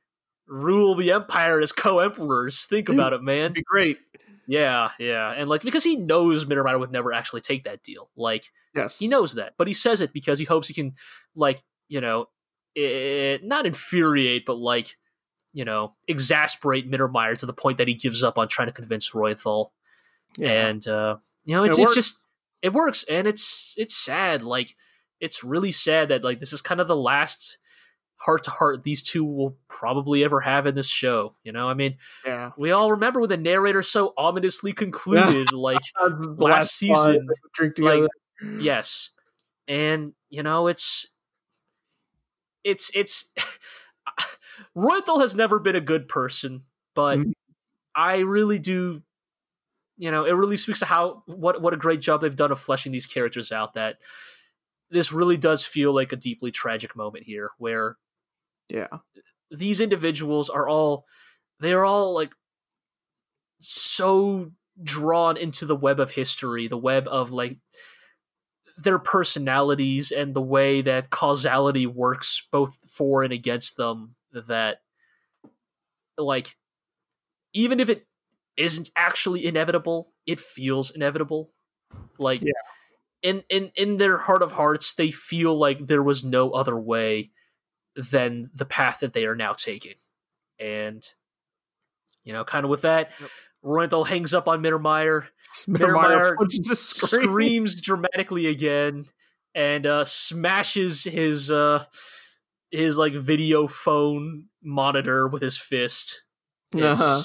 rule the empire as co-emperors. Think about it, man. It'd be great. Yeah, yeah, and like because he knows Mittermeier would never actually take that deal. Like Yes, he knows that, but he says it because he hopes he can, like, you know, it, not infuriate, but like, you know, exasperate Mittermeier to the point that he gives up on trying to convince Reuenthal. Yeah. And uh, you know, it's It it's just it works, and it's it's sad. Like, it's really sad that like this is kind of the last heart to heart these two will probably ever have in this show. You know, I mean, yeah. we all remember when the narrator so ominously concluded, like. Last time season, drink like, yes and you know it's it's it's Reuenthal has never been a good person but Mhm. i really do you know it really speaks to how what what a great job they've done of fleshing these characters out that this really does feel like a deeply tragic moment here where yeah. these individuals are all they're all like so drawn into the web of history the web of like their personalities and the way that causality works both for and against them that like even if it isn't actually inevitable it feels inevitable like Yeah. in in in their heart of hearts they feel like there was no other way than the path that they are now taking and you know kind of with that Yep. Hangs up on Mittermeier Mittermeier Mittermeier screams dramatically again and uh, smashes his uh, his like video phone monitor with his fist. Uh-huh.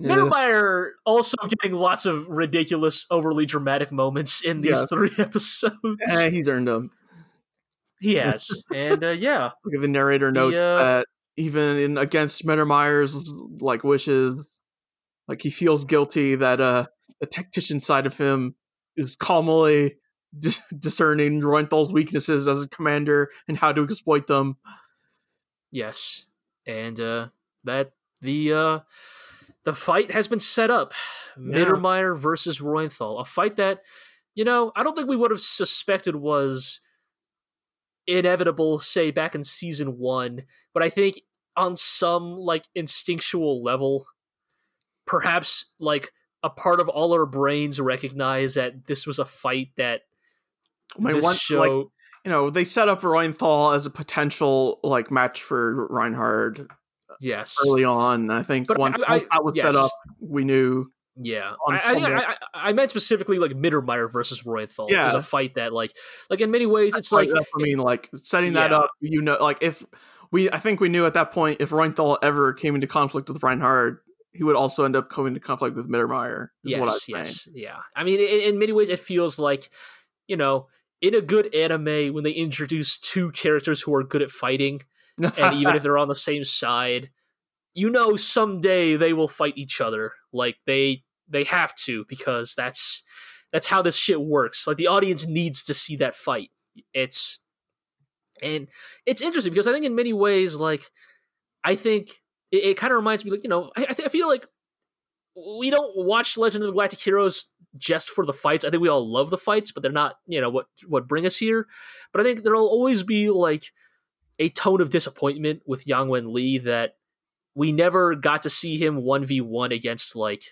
Mittermeier also getting lots of ridiculous, overly dramatic moments in these Yes. three episodes. Eh, he's earned them. He has, and uh, yeah, Like the narrator notes uh, that even in against Mittermeier's like wishes, like he feels guilty that uh the tactician side of him is calmly dis- discerning Reuenthal's weaknesses as a commander and how to exploit them. yes, and uh, that the uh, the fight has been set up. Yeah. Mittermeier versus Reuenthal, a fight that you know I don't think we would have suspected was inevitable, say back in season one, but I think on some like instinctual level, perhaps like a part of all our brains recognize that this was a fight that my this one, show. like you know, they set up Reuenthal as a potential like match for Reinhard uh, yes, early on. I think But once, I- I- that was set up, we knew. Yeah, I, I I, I, meant specifically like Mittermeier versus Reuenthal. Yeah. is a fight that like like in many ways it's Like, like I mean, like setting that Yeah. up. You know, like if we, I think we knew at that point if Reuenthal ever came into conflict with Reinhard, he would also end up coming into conflict with Mittermeier. Is yes, what I was saying. yes, yeah. I mean, in, in many ways, it feels like you know, in a good anime, when they introduce two characters who are good at fighting, and even if they're on the same side, you know, someday they will fight each other. Like they they have to because that's that's how this shit works. Like the audience needs to see that fight. It's and it's interesting because I think in many ways, like I think it, it kind of reminds me, like you know, I, I, th- I feel like we don't watch Legend of the Galactic Heroes just for the fights. I think we all love the fights, but they're not, you know, what what bring us here. But I think there'll always be like a tone of disappointment with Yang Wen Li that we never got to see him 1v1 against like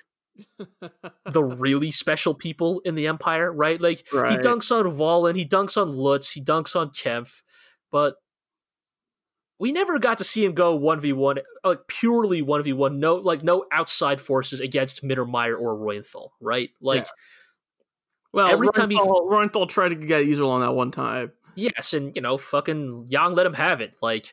the really special people in the Empire, right? Like he dunks on Wahlen, he dunks on Lutz, he dunks on Kempf, but we never got to see him go 1v1 uh, like purely 1v1 no like no outside forces against Mittermeier or Reuenthal, right? Like well, every time he- tried to get Easel on that one time. Yes, and you know, fucking Yang let him have it. Like,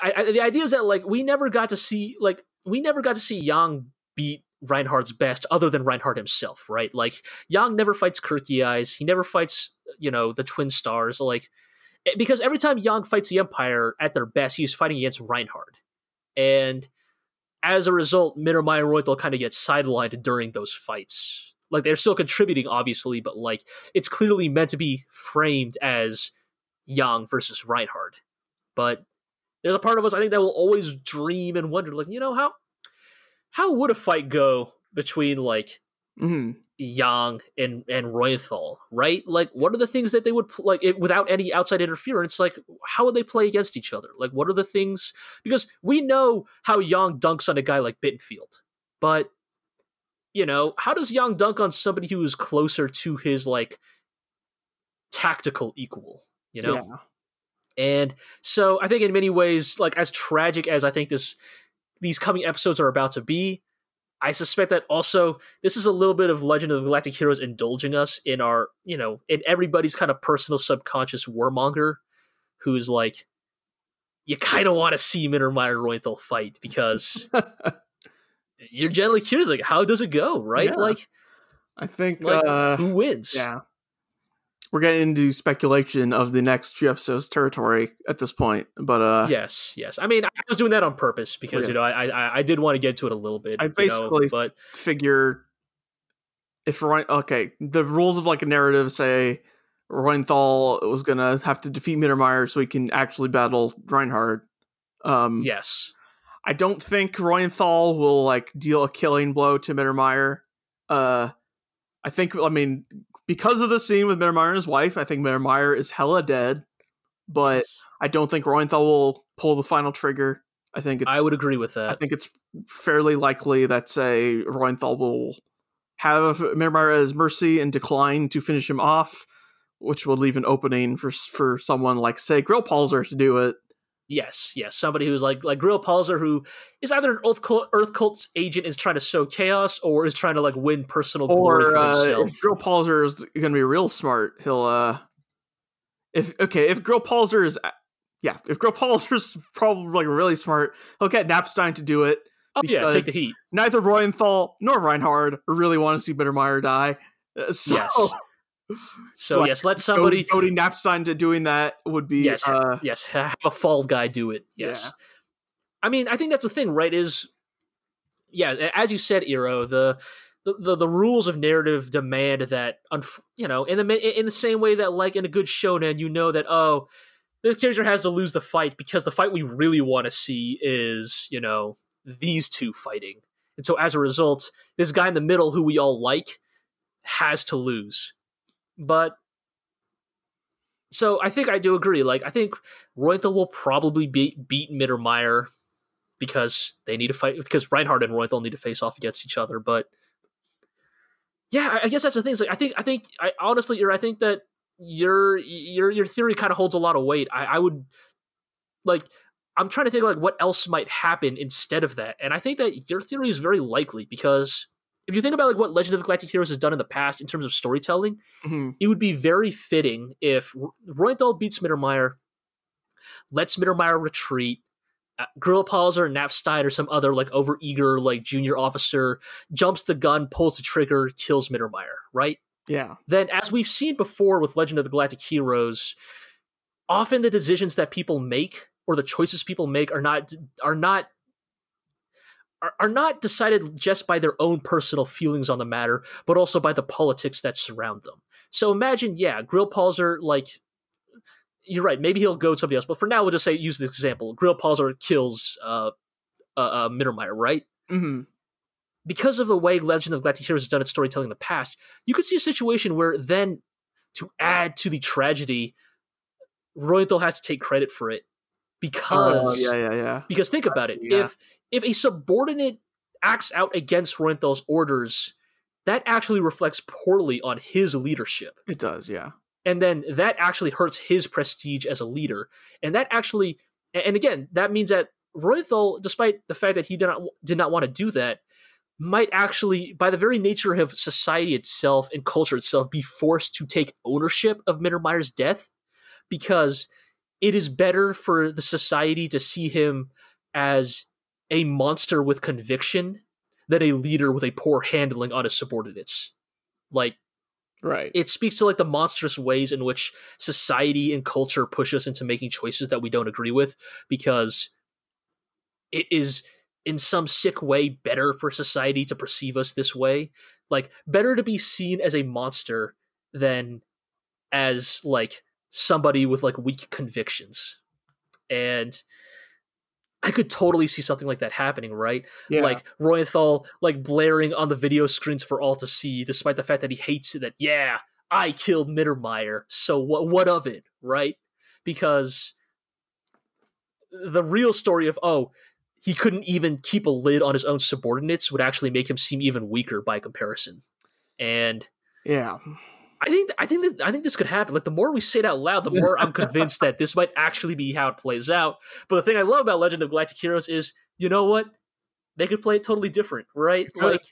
I, I, the idea is that like we never got to see like we never got to see Yang beat Reinhard's best, other than Reinhard himself, right? Like Yang never fights Kircheis. He never fights you know the Twin Stars. Like eh, because every time Yang fights the Empire at their best, he's fighting against Reinhard, and as a result, and Royal kind of get sidelined during those fights. Like they're still contributing, obviously, but like it's clearly meant to be framed as Yang versus Reinhard. But there's a part of us I think that will always dream and wonder, like, you know, how how would a fight go between like hmm Yang and and Reuenthal, right? Like, what are the things that they would pl- like it, without any outside interference? Like, how would they play against each other? Like, what are the things? Because we know how Yang dunks on a guy like Bittenfeld, but you know, how does Yang dunk on somebody who is closer to his like tactical equal? You know, Yeah. And so I think in many ways, like as tragic as I think this these coming episodes are about to be, I suspect that also this is a little bit of Legend of the Galactic Heroes indulging us in our, you know, in everybody's kind of personal subconscious warmonger who's like, you kind of want to see Mittermeier Reuenthal fight because you're generally curious, like, how does it go, right? Yeah. Like, I think like uh, who wins? yeah. We're getting into speculation of the next few episodes territory at this point, but uh, yes, yes. I mean, I was doing that on purpose because Yeah. you know I I, I did want to get to it a little bit. I you know, basically- but figure if Rein- okay, the rules of like a narrative say Reuenthal was gonna have to defeat Mittermeier so he can actually battle Reinhard. Um, yes, I don't think Reuenthal will like deal a killing blow to Mittermeier. Uh, I think I mean because of the scene with Mittermeier and his wife, I think Mittermeier is hella dead. But I don't think Reuenthal will pull the final trigger. I think it's I would agree with that. I think it's fairly likely that say Reuenthal will have Mittermeier his mercy and decline to finish him off, which would leave an opening for for someone like say Grillparzer to do it. Yes, yes. Somebody who's like like Grillparzer, who is either an Earth cult, Earth cult's agent, is trying to sow chaos, or is trying to like win personal glory or for uh, himself. if Grillparzer is going to be real smart, he'll uh, if okay, if Grillparzer is yeah, if Grillparzer's probably like really smart, he'll get Knapstein to do it. Oh yeah, take the heat. Neither Reuenthal nor Reinhard really want to see Mittermeier die. Uh, So, Yes. So like, yes, let somebody goading Knapstein to doing that would be Yes. uh, yes have a fall guy do it. Yes. Yeah. I mean, I think that's the thing, right? Is yeah, as you said, Iro, the the, the, the rules of narrative demand that you know in the in the same way that like in a good shonen you know that oh this character has to lose the fight because the fight we really want to see is you know these two fighting and so as a result this guy in the middle who we all like has to lose but so I think I do agree like I think Reuenthal will probably beat beat Mittermeier because they need to fight because Reinhard and Reuenthal need to face off against each other but yeah, I- guess that's the thing. Is like I think I think I honestly, I think that your your your theory kind of holds a lot of weight. I, I would like I'm trying to think like what else might happen instead of that, and I think that your theory is very likely because if you think about like what Legend of the Galactic Heroes has done in the past in terms of storytelling, mhm. it would be very fitting if Reuenthal beats Mittermeier, lets Mittermeier retreat. Uh, Grillparzer, Knapstein, or some other like overeager like junior officer jumps the gun, pulls the trigger, kills Mittermeier. Right yeah, then, as we've seen before with Legend of the Galactic Heroes, often the decisions that people make or the choices people make are not are not are, are not decided just by their own personal feelings on the matter, but also by the politics that surround them. So imagine, yeah, Grillparzer, like you're right, maybe he'll go to somebody else, but for now we'll just say use this example. Grillparzer kills uh, uh, uh Mittermeier, right? hmm because of the way Legend of Galactic Heroes has done its storytelling in the past, you could see a situation where then, to add to the tragedy, Reuenthal has to take credit for it Oh, because Oh, yeah, yeah, yeah. because think about it Yeah. if if a subordinate acts out against Reuenthal's orders, that actually reflects poorly on his leadership It does, yeah. and then that actually hurts his prestige as a leader and that actually and again that means that Reuenthal, despite the fact that he did not did not want to do that might actually by the very nature of society itself and culture itself be forced to take ownership of Mittermeier's death because it is better for the society to see him as a monster with conviction than a leader with a poor handling on his subordinates like Right. it speaks to like the monstrous ways in which society and culture push us into making choices that we don't agree with because it is in some sick way better for society to perceive us this way like better to be seen as a monster than as like somebody with like weak convictions and i could totally see something like that happening right yeah. like Reuenthal like blaring on the video screens for all to see, despite the fact that he hates it. That yeah, I killed Mittermeier, so what? What of it, right? Because the real story of oh, he couldn't even keep a lid on his own subordinates would actually make him seem even weaker by comparison. And yeah. I think I think that I think this could happen. Like the more we say it out loud, the more I'm convinced that this might actually be how it plays out. But the thing I love about Legend of Galactic Heroes is, you know what? They could play it totally different, right? Like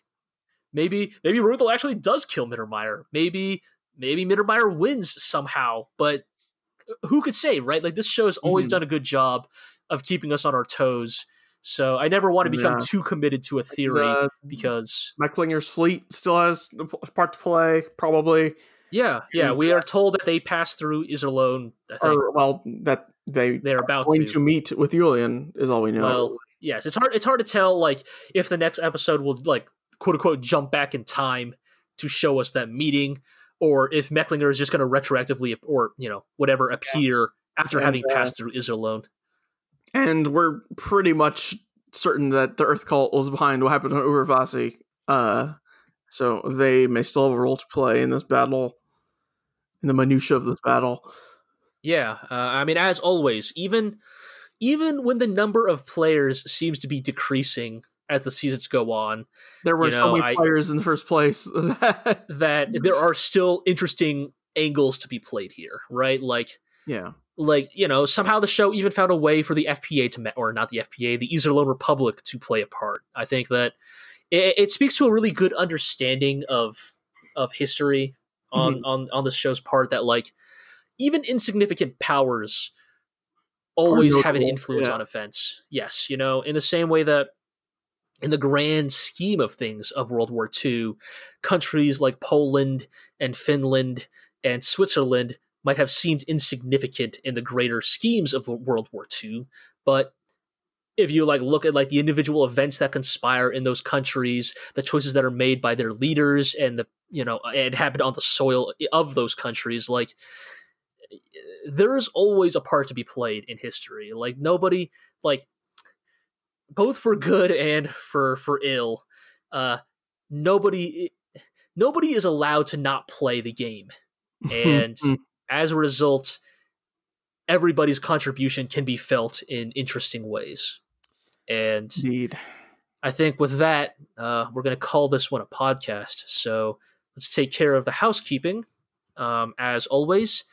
maybe maybe Reuenthal actually does kill Mittermeier. Maybe maybe Mittermeier wins somehow, but who could say, right? Like this show has always Mhm. done a good job of keeping us on our toes. So I never want to become Yeah. too committed to a theory The because Mecklinger's fleet still has part to play, probably. Yeah, yeah, we are told that they pass through Iserlohn. Or, well, that they they're about going to. to meet with Julian is all we know. Well, yes, it's hard. It's hard to tell, like, if the next episode will, like, quote unquote, jump back in time to show us that meeting, or if Mecklinger is just going to retroactively, or you know, whatever, appear after And, having uh, passed through Iserlohn. and we're pretty much certain that the Earth Cult was behind what happened to Urvashi. Uh, so they may still have a role to play in this battle, in the minutia of this battle. Yeah, uh, I mean, as always, even even when the number of players seems to be decreasing as the seasons go on, There were You so many I- players in the first place. that- that there are still interesting angles to be played here, right? Like. yeah, like you know somehow the show even found a way for the fpa to ma- or not the fpa the Iserlohn republic to play a part i think that it, it speaks to a really good understanding of of history on mm-hmm. on on the show's part that like even insignificant powers always have an influence yeah. on events. Yes, you know, in the same way that in the grand scheme of things of World War II, countries like Poland and Finland and Switzerland might have seemed insignificant in the greater schemes of World War II, but if you like look at like the individual events that conspire in those countries, the choices that are made by their leaders and the you know and happen on the soil of those countries, like there is always a part to be played in history. Like nobody like both for good and for for ill. Uh nobody nobody is allowed to not play the game. And as a result, everybody's contribution can be felt in interesting ways. And Indeed. I think with that, uh, we're going to call this one a podcast. So let's take care of the housekeeping. Um, as always,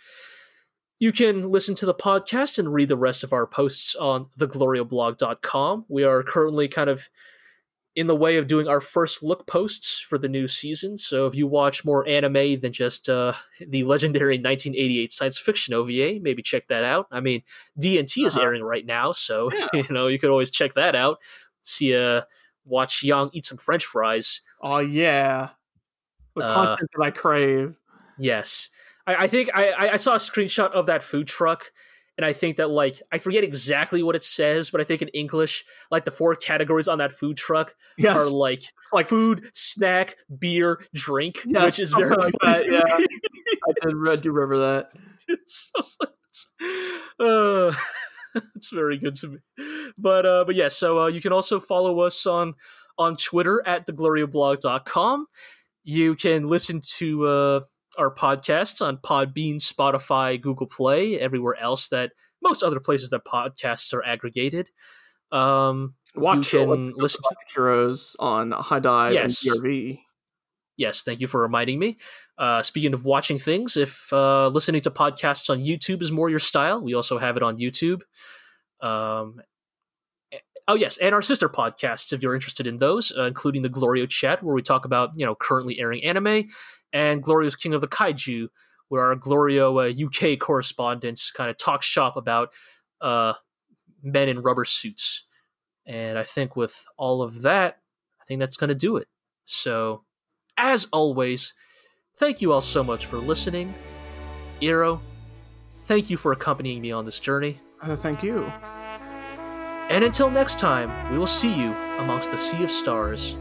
you can listen to the podcast and read the rest of our posts on theglorioblog.com. We are currently kind of in the way of doing our first look posts for the new season. So if you watch more anime than just uh, the legendary 1988 science fiction OVA, maybe check that out. I mean, DNT is Uh-huh. airing right now, so Yeah. you know you could always check that out. See, uh, watch Yang eat some French fries. Oh yeah. The Uh, content that I crave. Yes, I, I think I- I saw a screenshot of that food truck, and I think that like I forget exactly what it says, but I think in English, like the four categories on that food truck Yes. are like like food, snack, beer, drink, Yes, which is very like that, yeah. I did I do remember that. it's, uh, it's very good to me. But uh, but yeah, so uh, you can also follow us on on Twitter at theglorioblog.com. You can listen to uh, our podcasts on Podbean, Spotify, Google Play, everywhere else that most other places that podcasts are aggregated. Um, Watch you can listen to Galactic Heroes on HIDIVE Yes. and DRV. Yes, thank you for reminding me. Uh, speaking of watching things, if uh, listening to podcasts on YouTube is more your style, we also have it on YouTube. Um, oh yes, and our sister podcasts if you're interested in those, uh, including the Glorio Chat, where we talk about you know currently airing anime, and Glorio's King of the Kaiju, where our Glorio uh, UK correspondents kind of talk shop about uh, men in rubber suits. And I think with all of that, I think that's going to do it. So as always, thank you all so much for listening. Iro, thank you for accompanying me on this journey. Uh, thank you. And until next time, we will see you amongst the sea of stars.